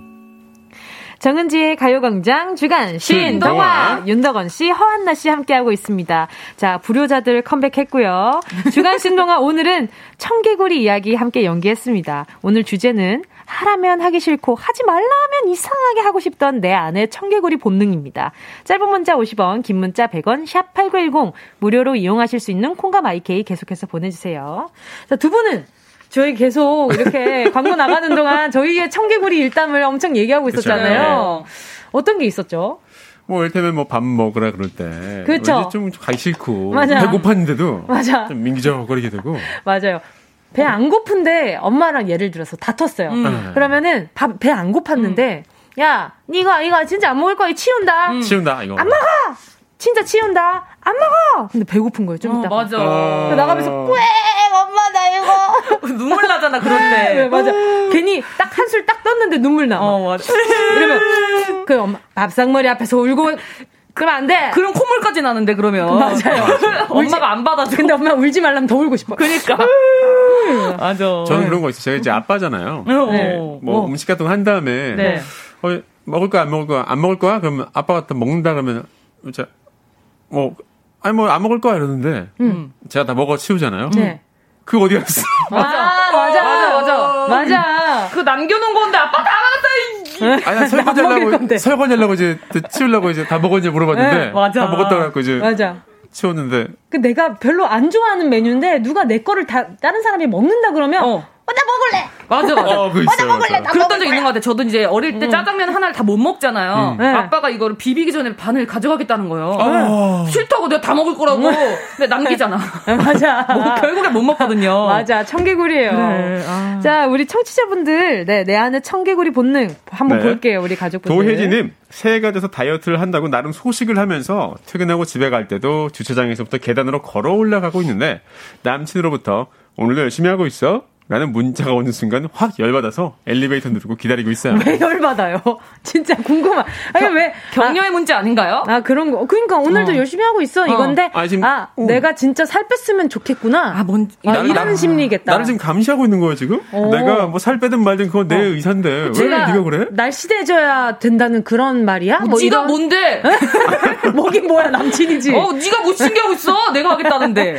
정은지의 가요광장 주간 신동화 윤덕원 씨, 허한나 씨 함께하고 있습니다. 자, 불효자들 컴백했고요. 주간 신동화 [LAUGHS] 오늘은 청개구리 이야기 함께 연기했습니다. 오늘 주제는 하라면 하기 싫고 하지 말라면 이상하게 하고 싶던 내 안의 청개구리 본능입니다. 짧은 문자 50원, 긴 문자 100원, 샵8910 무료로 이용하실 수 있는 콩과 마이케이 계속해서 보내주세요. 자, 두 분은 저희 계속 이렇게 [LAUGHS] 광고 나가는 동안 저희의 청개구리 일담을 엄청 얘기하고 있었잖아요. 그쵸. 어떤 게 있었죠? 뭐, 이를테면 뭐 밥 먹으라 그럴 때. 그렇죠. 좀 가기 싫고. 맞아. 배고팠는데도. 맞아. 좀 민기적거리게 되고. 맞아요. 배 안 고픈데 엄마랑 예를 들어서 다퉜어요. 음. 그러면은 배안 고팠는데 음. 야, 니가 이거 진짜 안 먹을 거야 치운다. 음. 치운다 이거. 안 먹어. 진짜 치운다. 안 먹어. 근데 배고픈 거예요. 좀 어, 이따. 맞아. 어... 나가면서 뿌 엄마 나 이거 [LAUGHS] 눈물 나잖아 그런데. [LAUGHS] 네, 맞아. 괜히 딱 한술 딱 떴는데 눈물 나. 어 맞아. [LAUGHS] 이러면 그 엄마 밥상머리 앞에서 울고 그러면 안 돼. 그럼 콧물까지 나는데 그러면. 맞아요. 엄마가 안 받아줘. 근데 엄마 울지 말라면 더 울고 싶어. 그니까. 맞아. 저는 그런 거 있어요. 제가 이제 아빠잖아요. 네. 네. 뭐 어. 음식 같은 거 한 다음에 네. 어, 먹을 거야 안 먹을 거야 안 먹을 거야 그러면 아빠가 또 먹는다 그러면 자, 뭐 아니 뭐 안 먹을 거야 이러는데 음. 제가 다 먹어 치우잖아요. 네. 그 어디 갔어? [LAUGHS] 맞아. 아, 맞아. 맞아. 맞아. 맞아. 그 남겨놓은 건데 아빠 다 먹었다. 아니, 설거지 하려고, 설거지 하려고 이제 치우려고 이제 다 먹었는지 물어봤는데. 네, 맞아. 다 먹었다 그래갖고 이제. 맞아. 치웠는데. 그 내가 별로 안 좋아하는 메뉴인데 누가 내 거를 다 다른 사람이 먹는다 그러면 어. 어, 나 먹을래. 맞아, 맞아. 어, 그 있어요, 어, 나 먹을래. 나 그랬던 적 있는 것 같아. 저도 이제 어릴 때 음. 짜장면 하나를 다 못 먹잖아요. 음. 네. 아빠가 이거를 비비기 전에 반을 가져가겠다는 거예요. 어. 싫다고 내가 다 먹을 거라고. 근데 남기잖아. [LAUGHS] 맞아. 뭐, 결국에 못 먹거든요. 맞아. 청개구리예요. 네. 아. 자, 우리 청취자분들, 네, 내 안에 청개구리 본능 한번 네. 볼게요. 우리 가족분들. 도혜지님, 새해가 돼서 다이어트를 한다고 나름 소식을 하면서 퇴근하고 집에 갈 때도 주차장에서부터 계단으로 걸어 올라가고 있는데 남친으로부터 오늘도 열심히 하고 있어? 라는 문자가 오는 순간 확 열받아서 엘리베이터 누르고 기다리고 있어요. 왜 열받아요? [LAUGHS] 진짜 궁금한. 아니, 겨, 왜. 격려의 아, 문제 아닌가요? 아, 그런 거. 그러니까 오늘도 어. 열심히 하고 있어. 어. 이건데. 아, 지금, 아 어. 내가 진짜 살 뺐으면 좋겠구나. 아, 뭔. 아, 나를, 이런 나, 심리겠다. 나를 지금 감시하고 있는 거예요, 지금? 어. 내가 뭐 살 빼든 말든 그건 내 어. 의사인데. 왜 네가 그래? 날씬해져야 된다는 그런 말이야? 뭐, 뭐 네가 이런... 뭔데? [LAUGHS] 뭐긴 뭐야, 남친이지. 어, 네가 뭐 신경 있어? 내가 하겠다는데.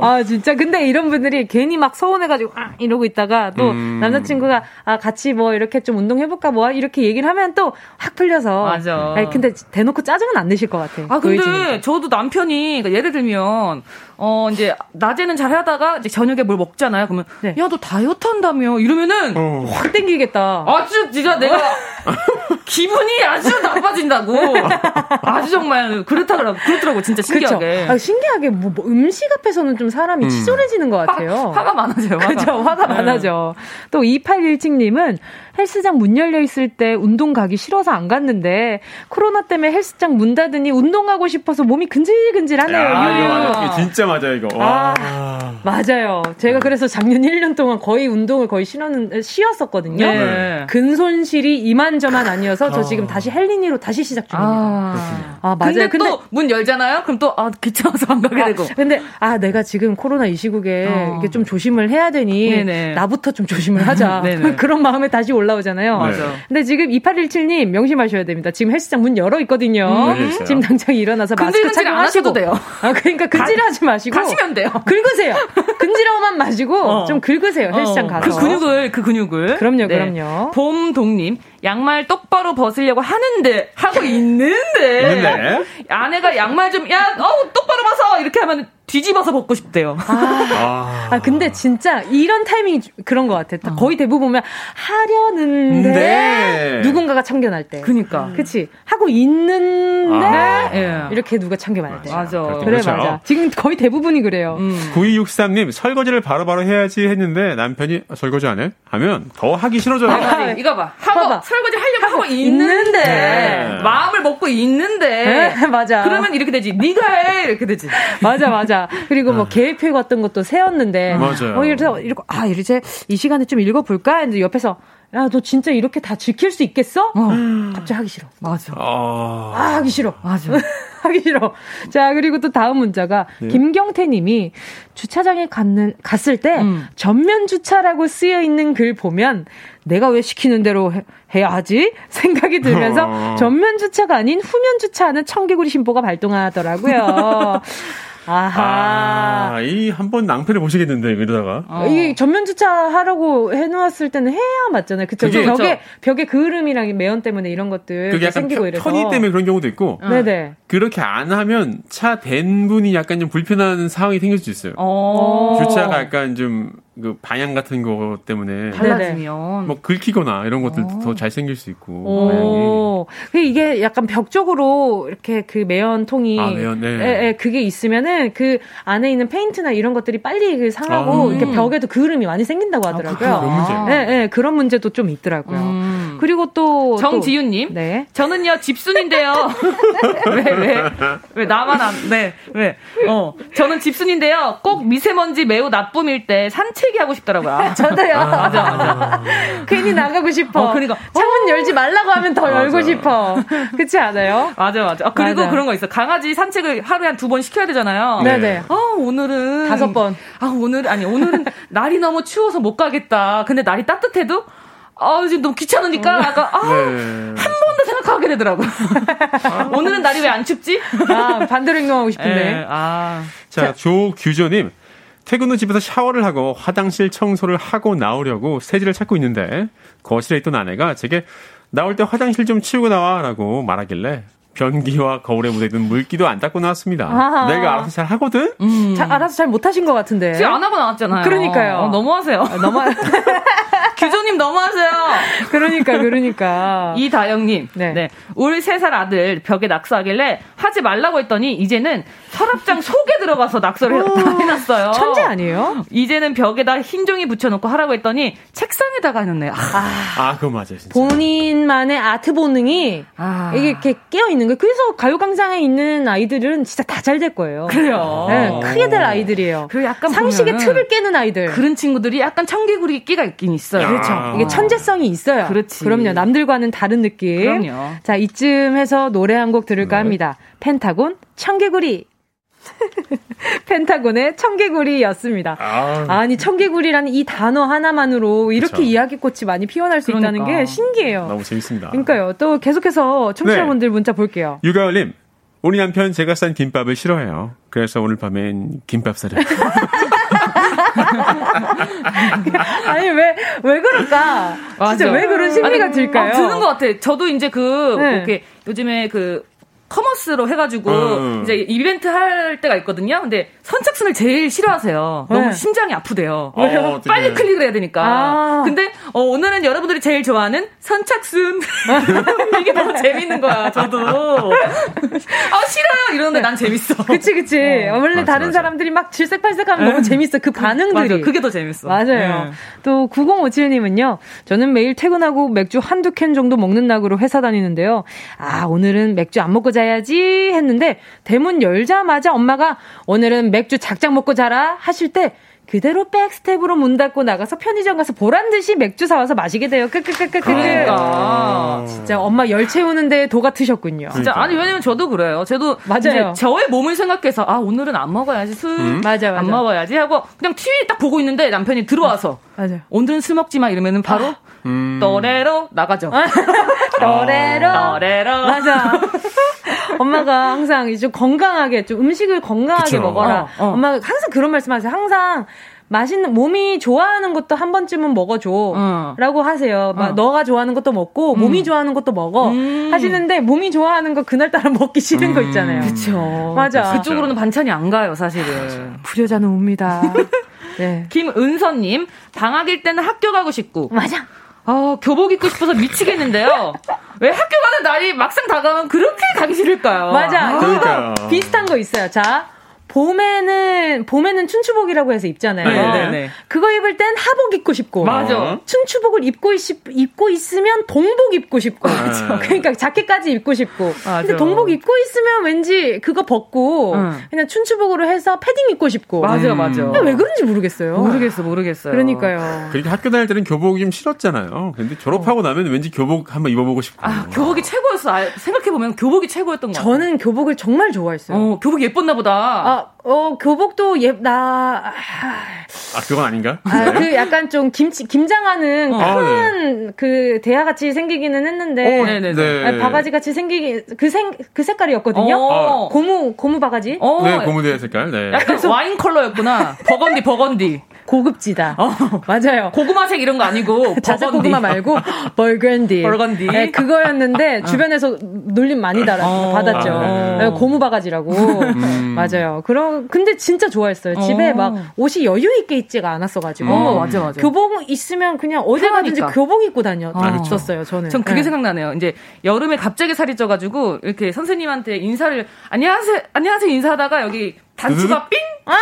아, 진짜. 근데 이런 분들이 괜히 막 서운해가지고, 아, 이 러고 있다가 또 음. 남자친구가 아 같이 뭐 이렇게 좀 운동 해볼까 뭐 이렇게 얘기를 하면 또 확 풀려서 맞아. 아니, 근데 대놓고 짜증은 안 내실 것 같아. 아 근데 저도 남편이 그러니까 예를 들면 어 이제 낮에는 잘 하다가 이제 저녁에 뭘 먹잖아요. 그러면 네. 야너 다이어트 한다며 이러면은 어. 확 땡기겠다. 아주 진짜 내가 [LAUGHS] 기분이 아주 나빠진다고. 아주 정말 그렇다 그렇더라고 진짜 신기하게. 아, 신기하게 뭐, 뭐, 음식 앞에서는 좀 사람이 음. 치졸해지는 것 같아요. 화, 가 많아져요. 화가. 그죠 화가 네. 많아져. 또 2817님은 헬스장 문 열려 있을 때 운동 가기 싫어서 안 갔는데 코로나 때문에 헬스장 문 닫으니 운동하고 싶어서 몸이 근질근질하네요. 야, 이거 진짜 맞아요, 이거. 아, 맞아요. 제가 그래서 작년 1년 동안 거의 운동을 거의 쉬었는, 쉬었었거든요. 네. 근손실이 이만저만 아니어서 저 지금 다시 헬리니로 다시 시작 중입니다. 아, 아 맞아요. 근데, 또문 열잖아요? 그럼 또, 아, 귀찮아서 안 가게 아, 되고. 근데, 아, 내가 지금 코로나 이 시국에 어. 이게 좀 조심을 해야 되니 네네. 나부터 좀 조심을 하자. [LAUGHS] [LAUGHS] 그런 마음에 다시 올라오잖아요. 맞아. 근데 지금 2817님 명심하셔야 됩니다. 지금 헬스장 문 열어 있거든요. 음. 지금 당장 일어나서 마스크 착용하시고. 돼요. 아, 그러니까 근질하지 마 시고. 가시면 돼요. [LAUGHS] 긁으세요. 근지러움만 마시고 어. 좀 긁으세요. 헬스장 어. 가서. 그 근육을, 그 근육을. 그럼요, 네. 그럼요. 봄동님. 양말 똑바로 벗으려고 하는데 하고 있는데, 있는데? 아내가 양말 좀 야, 어 똑바로 벗어 이렇게 하면 뒤집어서 벗고 싶대요. 아, 아 근데 진짜 이런 타이밍이 그런 것 같아. 어. 거의 대부분 보면 하려는데 네. 누군가가 참견할 때. 그니까. 그치. 하고 있는데 아. 네. 이렇게 누가 참견할 때. 맞아. 그래 그렇죠. 맞아. 지금 거의 대부분이 그래요. 음. 9263님 설거지를 바로 바로 해야지 했는데 남편이 설거지 안 해? 하면 더 하기 싫어져요. 아, 이거 봐. 하고 봐봐. 설거지 하려고 하고 있는데 네. 마음을 먹고 있는데 네, 맞아. 그러면 이렇게 되지. 네가 해 이렇게 되지. 맞아 맞아. 그리고 뭐 아. 계획표 같은 것도 세웠는데 맞아요. 어 이래서 이렇게 아 이제 이 시간에 좀 읽어볼까 했는데 옆에서 야, 너 진짜 이렇게 다 지킬 수 있겠어? 어. 갑자기 하기 싫어. 맞아. 어... 아, 하기 싫어. 맞아. [LAUGHS] 하기 싫어. 자, 그리고 또 다음 문자가 네. 김경태 님이 주차장에 갔는, 갔을 때 음. 전면 주차라고 쓰여 있는 글 보면 내가 왜 시키는 대로 해, 야 하지? [LAUGHS] 생각이 들면서 어... 전면 주차가 아닌 후면 주차하는 청개구리 심보가 발동하더라고요. [LAUGHS] 아하. 아, 이 한 번 낭패를 보시겠는데, 이러다가. 어. 이 전면 주차하라고 해놓았을 때는 해야 맞잖아요. 그쵸? 그게, 벽에, 벽에 그을음이랑 매연 때문에 이런 것들. 그게 약간 생기고 이래서. 편의 때문에 그런 경우도 있고. 어. 네네. 그렇게 안 하면 차댄 분이 약간 좀 불편한 상황이 생길 수 있어요. 어. 주차가 약간 좀, 그 방향 같은 거 때문에 달라지면 뭐 긁히거나 이런 것들도 더잘 생길 수 있고 그 이게 약간 벽 쪽으로 이렇게 그 매연 통이 아, 매연, 네. 에, 에, 그게 있으면은 그 안에 있는 페인트나 이런 것들이 빨리 그 상하고 아, 이렇게 벽에도 그름이 많이 생긴다고 아, 하더라고요. 아, 그런 문제. 예, 예, 그런 문제도 좀 있더라고요. 음. 그리고 또 정지윤 님, 네. 저는요 집순인데요. [LAUGHS] 왜 왜 왜 나만 안 네. 왜? 어, 저는 집순인데요. 꼭 미세먼지 매우 나쁨일 때 산책 책 하고 싶더라고요. 아, 저도요. 아, 맞아, 맞아. [LAUGHS] 괜히 나가고 싶어. 어, 그러니까. 창문 열지 말라고 하면 더 열고 싶어. 그렇지 않아요? 맞아, 맞아. 아, 그리고 맞아. 그런 거 있어. 강아지 산책을 하루에 한 두 번 시켜야 되잖아요. 네네. 네. 아, 오늘은. 다섯 번. 아, 오늘, 아니, 오늘은 [LAUGHS] 날이 너무 추워서 못 가겠다. 근데 날이 따뜻해도 아, 지금 너무 귀찮으니까 약간 아, 네. 한번 더 생각하게 되더라고. 아. 오늘은 날이 왜 안 춥지? 아, 반대로 행동하고 싶은데. 네, 아. 자, 조규조님. 퇴근 후 집에서 샤워를 하고 화장실 청소를 하고 나오려고 세제를 찾고 있는데 거실에 있던 아내가 제게 나올 때 화장실 좀 치우고 나와라고 말하길래 변기와 거울에 묻어있는 물기도 안 닦고 나왔습니다. 아하. 내가 알아서 잘 하거든? 음. 자, 알아서 잘 못하신 것 같은데. 지금 안 하고 나왔잖아요. 그러니까요. 어, 너무하세요. 아, 너무 [LAUGHS] 규조님 너무하세요. 그러니까, 그러니까. 이다영님. 네. 네. 우리 세 살 아들 벽에 낙서하길래 하지 말라고 했더니 이제는 서랍장 [LAUGHS] 속에 들어가서 낙서를 다 해놨어요. 천재 아니에요? 이제는 벽에다 흰 종이 붙여놓고 하라고 했더니 책상에다가 해놓네. 아, 아 그거 맞아요. 진짜. 본인만의 아트 본능이 아. 이게 이렇게 깨어 있는 거예요. 그래서 가요광장에 있는 아이들은 진짜 다 잘 될 거예요. 그래요. 네, 크게 될 아이들이에요. 그리고 약간 상식의 틀을 깨는 아이들. 그런 친구들이 약간 청개구리 끼가 있긴 있어요. 그렇죠. 이게 천재성이 있어요. 그렇지. 그럼요. 남들과는 다른 느낌. 그럼요. 자, 이쯤 해서 노래 한 곡 들을까 네. 합니다. 펜타곤, 청개구리. [LAUGHS] 펜타곤의 청개구리였습니다. 아. 니 청개구리라는 이 단어 하나만으로 이렇게 그쵸. 이야기꽃이 많이 피어날 수 그러니까. 있다는 게 신기해요. 너무 재밌습니다. 그러니까요. 또 계속해서 청취자분들 네. 문자 볼게요. 유가을님, 우리 남편 제가 싼 김밥을 싫어해요. 그래서 오늘 밤엔 김밥 사려. [LAUGHS] 아니 왜 왜 그럴까? 맞아. 진짜 왜 그런 심리가 아니, 들까요? 어, 드는 것 같아. 저도 이제 그 네. 이렇게 요즘에 그 커머스로 해가지고 음. 이제 이벤트 할 때가 있거든요. 근데 선착순을 제일 싫어하세요. 너무 네. 심장이 아프대요. 어, 빨리 클릭을 해야 되니까. 아. 근데 어, 오늘은 여러분들이 제일 좋아하는 선착순 [LAUGHS] 이게 너무 재밌는 거야. 저도 아 싫어요 이러는데 난 재밌어. 그치 그치. 어. 원래 맞아, 다른 맞아. 사람들이 막 질색팔색하면 너무 네. 재밌어. 그 반응들이. 맞아, 그게 더 재밌어. 맞아요. 네. 또 9057님은요. 저는 매일 퇴근하고 맥주 한두 캔 정도 먹는 낙으로 회사 다니는데요. 아 오늘은 맥주 안 먹고 자 야지 했는데 대문 열자마자 엄마가 오늘은 맥주 작작 먹고 자라 하실 때 그대로 백스텝으로 문 닫고 나가서 편의점 가서 보란 듯이 맥주 사와서 마시게 돼요. 끄끄끄끄. 그러니까. 진짜 엄마 열 채우는데 도 같으셨군요. 진짜 아니 왜냐면 저도 그래요. 저도 맞아요. 저의 몸을 생각해서 아 오늘은 안 먹어야지 술 음? 맞아, 맞아. 안 먹어야지 하고 그냥 TV 딱 보고 있는데 남편이 들어와서 맞아. 오늘은 술 먹지 마 이러면은 바로 아. 음. 또래로 나가죠. [LAUGHS] 또래로. 또래로. 맞아. 엄마가 항상 좀 건강하게 좀 음식을 건강하게 그쵸. 먹어라. 어, 어. 엄마가 항상 그런 말씀하세요. 항상 맛있는 몸이 좋아하는 것도 한 번쯤은 먹어줘라고 어. 하세요. 어. 너가 좋아하는 것도 먹고 음. 몸이 좋아하는 것도 먹어 음. 하시는데 몸이 좋아하는 거 그날 따라 [LAUGHS] 먹기 싫은 음. 거 있잖아요. 그렇죠. 맞아. 그쪽으로는 반찬이 안 가요, 사실은. 불효자는 옵니다. [LAUGHS] 네. 김은서님 방학일 때는 학교 가고 싶고 맞아. 어, 교복 입고 싶어서 미치겠는데요. 왜 학교 가는 날이 막상 다가오면 그렇게 가기 싫을까요? 맞아. 아. 비슷한 거 있어요. 자, 봄에는 봄에는 춘추복이라고 해서 입잖아요. 네네네. 네, 네. 그거 입을 땐 하복 입고 싶고. 맞아. 춘추복을 입고 있, 입고 있으면 동복 입고 싶고. 맞아. 그러니까 자켓까지 입고 싶고. 맞아. 근데 동복 입고 있으면 왠지 그거 벗고 응. 그냥 춘추복으로 해서 패딩 입고 싶고. 맞아, 맞아. 왜 그런지 모르겠어요. 모르겠어, 모르겠어요. 그러니까요. 그렇게 학교 다닐 때는 교복이 좀 싫었잖아요. 근데 졸업하고 어. 나면 왠지 교복 한번 입어보고 싶고. 아, 교복이 최고였어. 아, 생각해 보면 교복이 최고였던 거 같아요. 저는 교복을 정말 좋아했어요. 어, 교복 예뻤나 보다. 아, up 어, 교복도 예, 나. 아, 그건 아닌가? 아, 네. 그 약간 좀 김치, 김장하는 어. 큰, 네. 그, 대야 같이 생기기는 했는데. 오, 어, 네네네. 네. 아, 바가지 같이 생기기, 그 생, 그 색깔이었거든요. 어. 고무, 고무 바가지. 어. 네, 고무 대야 색깔, 네. 약간 와인 컬러였구나. 버건디, 버건디. 고급지다. 어. 맞아요. 고구마색 이런 거 아니고 [LAUGHS] 자색 고구마 말고 [LAUGHS] 벌건디. 벌건디. 네, 그거였는데 어. 주변에서 놀림 많이 달았, 어. 받았죠. 아, 네. 고무 바가지라고. 음. 맞아요. 그럼 근데 진짜 좋아했어요. 집에 어. 막 옷이 여유 있게 있지가 않았어가지고. 어, 맞아 맞아. 교복 있으면 그냥 어디 가든지 교복 입고 다녔었어요. 아, 저는. 전 그게 네. 생각나네요. 이제 여름에 갑자기 살이 쪄가지고 이렇게 선생님한테 인사를 안녕하세요 안녕하세요 인사하다가 여기 단추가 삥. 아!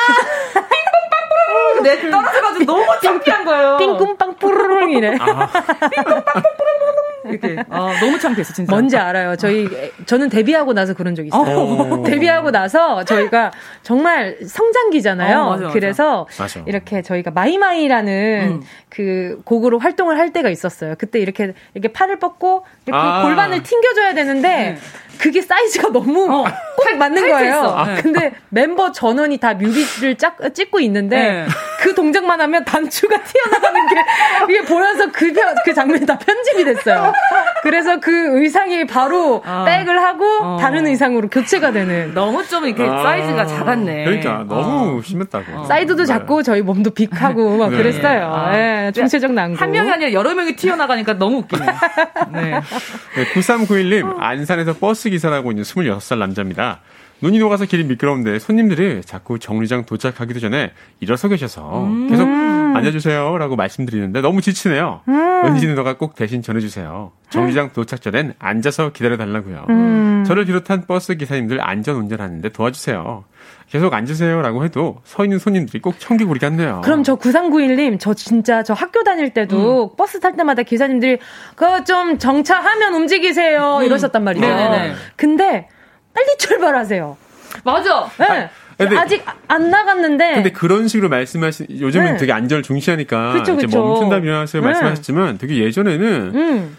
내 떨어져가지고 너무 창피한 거예요. 삥꿈빵 뿌르릉 이래. [LAUGHS] 아. 삥꿈빵 뿌르릉 이렇게. 아, 너무 창피했어, 진짜. 뭔지 알아요. 저희, 저는 데뷔하고 나서 그런 적 있어요. 어. [LAUGHS] 데뷔하고 나서 저희가 정말 성장기잖아요. 어, 맞아, 맞아. 그래서 맞아. 이렇게 저희가 마이마이라는 음. 그 곡으로 활동을 할 때가 있었어요. 그때 이렇게, 이렇게 팔을 뻗고 이렇게 아. 골반을 튕겨줘야 되는데 네. 그게 사이즈가 너무 어, 꼭 맞는 거예요. 아, 근데 멤버 전원이 다 뮤비를 짝, 찍고 있는데 네. 그 동작만 하면 단추가 튀어나가는 게 이게 보여서 그, 그 장면이 다 편집이 됐어요. 그래서 그 의상이 바로 어. 백을 하고 어. 다른 의상으로 교체가 되는. 너무 좀 이렇게 아. 사이즈가 작았네. 그러니까 너무 어. 심했다고. 어. 사이드도 네. 작고 저희 몸도 빅하고 막 네. 그랬어요. 아. 네, 중체적 난고. 한 명이 아니라 여러 명이 튀어나가니까 너무 웃기네. [LAUGHS] 네. 네 9391님 안산에서 버스 기사라고 있는 26살 남자입니다. 눈이 녹아서 길이 미끄러운데 손님들이 자꾸 정류장 도착하기도 전에 일어서 계셔서 음. 계속 앉아주세요라고 말씀드리는데 너무 지치네요. 음. 은지 누나가 꼭 대신 전해주세요. 정류장 도착 전엔 앉아서 기다려달라고요. 음. 저를 비롯한 버스 기사님들 안전 운전하는데 도와주세요. 계속 앉으세요라고 해도 서 있는 손님들이 꼭 청개구리 같네요. 그럼 저 9391님, 저 진짜 저 학교 다닐 때도 음. 버스 탈 때마다 기사님들이 그거 좀 정차하면 움직이세요 음. 이러셨단 말이죠. 네네네. 근데 빨리 출발하세요. 맞아. 네. 근데, 아직 안 나갔는데. 근데 그런 식으로 말씀하신 요즘은 네. 되게 안전을 중시하니까 그쵸, 그쵸. 이제 멈춘다 비하세요 네. 말씀하셨지만 되게 예전에는 음.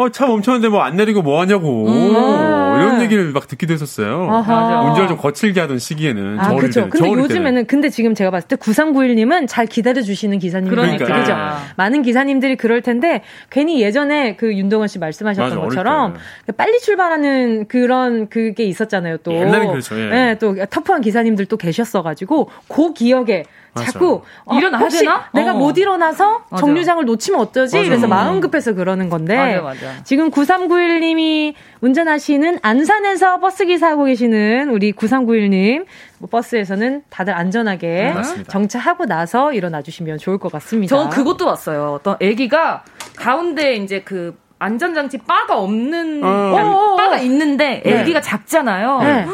어, 차 멈췄는데 뭐 안 내리고 뭐 하냐고. 음. 이런 얘기를 막 듣기도 했었어요. 아하. 운전을 좀 거칠게 하던 시기에는. 아, 그렇죠. 근데 요즘에는, 때는. 근데 지금 제가 봤을 때 9391님은 잘 기다려 주시는 기사님들. 그러니까. 그죠? 많은 기사님들이 그럴 텐데, 괜히 예전에 그 윤동원 씨 말씀하셨던 맞아, 것처럼, 빨리 출발하는 그런 그게 있었잖아요, 또. 옛날에 그렇죠. 예. 네, 또 터프한 기사님들 또 계셨어가지고, 그 기억에 자꾸 어, 일어나야 되나? 내가 어. 못 일어나서 맞아. 정류장을 놓치면 어쩌지? 맞아. 그래서 마음 급해서 그러는 건데 맞아, 맞아. 지금 9391님이 운전하시는 안산에서 버스 기사하고 계시는 우리 9391님 뭐 버스에서는 다들 안전하게 네, 정차하고 나서 일어나 주시면 좋을 것 같습니다. 저 그것도 왔어요. 어떤 아기가 가운데 이제 그 안전장치 바가 없는 어. 바가 있는데 아기가 네. 작잖아요. 네.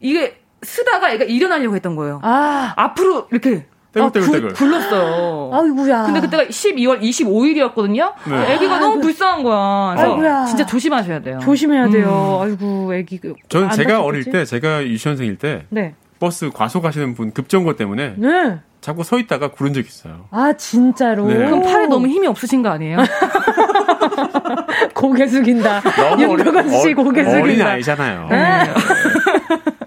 이게 쓰다가 애가 일어나려고 했던 거예요. 아. 앞으로 이렇게 떼굴떼굴떼굴. 아, 굴렀어요. 아이구야. 근데 그때가 12월 25일이었거든요. 네. 애기가 너무 불쌍한 거야. 아이구야. 진짜 조심하셔야 돼요. 조심해야 돼요. 음. 아이고, 애기. 저는 제가 어릴 때, 제가 유치원생일 때. 네. 버스 과속하시는 분 급정거 때문에. 네. 자꾸 서 있다가 구른 적 있어요. 아, 진짜로? 네. 그럼 팔에 너무 힘이 없으신 거 아니에요? [LAUGHS] 고개 숙인다. 윤덕원 씨 고개 숙인다. 어린 아이잖아요. 네. [LAUGHS]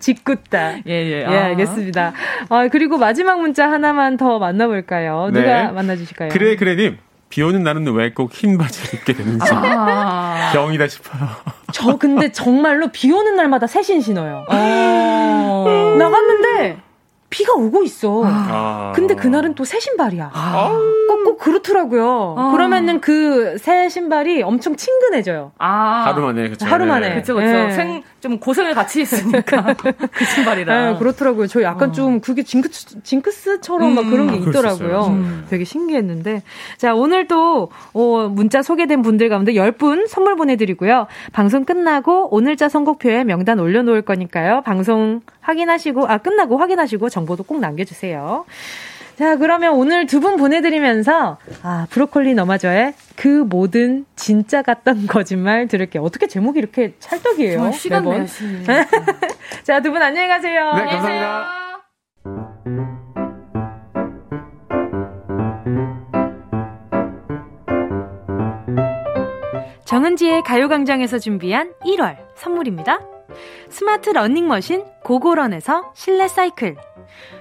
짓궂다. 예, 예. 예, 아. 알겠습니다. 아, 그리고 마지막 문자 하나만 더 만나볼까요? 누가 네. 만나주실까요? 그래, 그래님. 비 오는 날은 왜 꼭 흰 바지를 입게 되는지 아~ 병이다 싶어요. 저 근데 정말로 비 오는 날마다 새신 신어요. 어~ 나갔는데 비가 오고 있어. 아. 근데 그날은 또 새 신발이야. 아. 꼭, 꼭 그렇더라고요. 아. 그러면은 그 새 신발이 엄청 친근해져요. 아. 하루 만에, 그쵸. 하루 만에. 그쵸, 그쵸. 네. 생, 좀 고생을 같이 했으니까. [LAUGHS] 그 신발이랑. 네, 그렇더라고요. 저 약간 어. 좀 그게 징크스, 징크스처럼 음. 막 그런 게 음. 있더라고요. 음. 되게 신기했는데. 자, 오늘 또, 어, 문자 소개된 분들 가운데 10분 선물 보내드리고요. 방송 끝나고 오늘자 선곡표에 명단 올려놓을 거니까요. 방송 확인하시고, 아, 끝나고 확인하시고 정보도 꼭 남겨주세요. 자, 그러면 오늘 두 분 보내드리면서, 아, 브로콜리 너마저의 그 모든 진짜 같던 [LAUGHS] 거짓말 들을게요. 어떻게 제목이 이렇게 찰떡이에요? 시간 매번. [LAUGHS] 자, 두 분 안녕히 가세요. 네, 감사합니다. 정은지의 가요광장에서 준비한 1월 선물입니다. 스마트 러닝머신 고고런에서 실내 사이클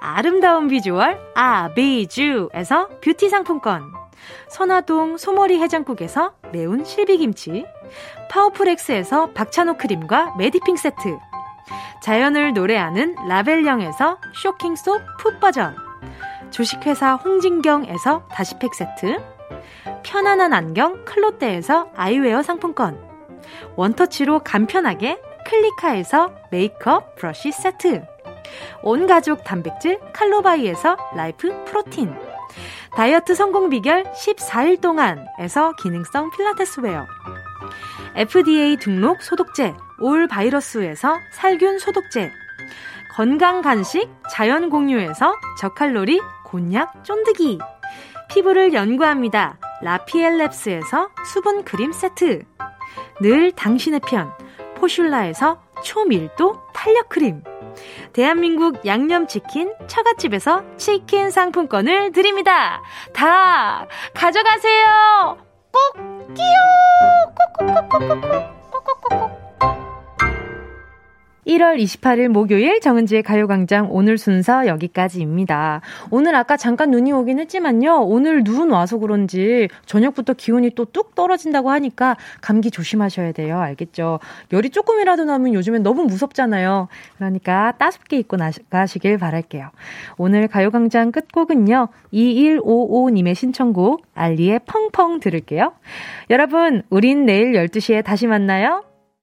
아름다운 비주얼 아비주에서 뷰티 상품권. 선화동 소머리 해장국에서 매운 실비김치. 파워풀엑스에서 박찬호 크림과 메디핑 세트. 자연을 노래하는 라벨령에서 쇼킹소 풋 버전. 주식회사 홍진경에서 다시팩 세트. 편안한 안경 클로떼에서 아이웨어 상품권. 원터치로 간편하게 클리카에서 메이크업 브러쉬 세트 온 가족 단백질 칼로바이에서 라이프 프로틴. 다이어트 성공 비결 14일 동안에서 기능성 필라테스 웨어. FDA 등록 소독제 올 바이러스에서 살균 소독제. 건강 간식 자연 공유에서 저칼로리 곤약 쫀득이. 피부를 연구합니다. 라피엘랩스에서 수분 크림 세트. 늘 당신의 편 포슐라에서 초밀도 탄력 크림. 대한민국 양념치킨 처갓집에서 치킨 상품권을 드립니다. 다 가져가세요. 꼭 끼요. 꼭꼭꼭꼭꼭꼭꼭꼭꼭� 1월 28일 목요일 정은지의 가요광장 오늘 순서 여기까지입니다. 오늘 아까 잠깐 눈이 오긴 했지만요. 오늘 눈 와서 그런지 저녁부터 기온이 또 뚝 떨어진다고 하니까 감기 조심하셔야 돼요. 알겠죠? 열이 조금이라도 나면 요즘엔 너무 무섭잖아요. 그러니까 따숩게 입고 나가시길 바랄게요. 오늘 가요광장 끝곡은요. 2155님의 신청곡 알리의 펑펑 들을게요. 여러분, 우린 내일 12시에 다시 만나요.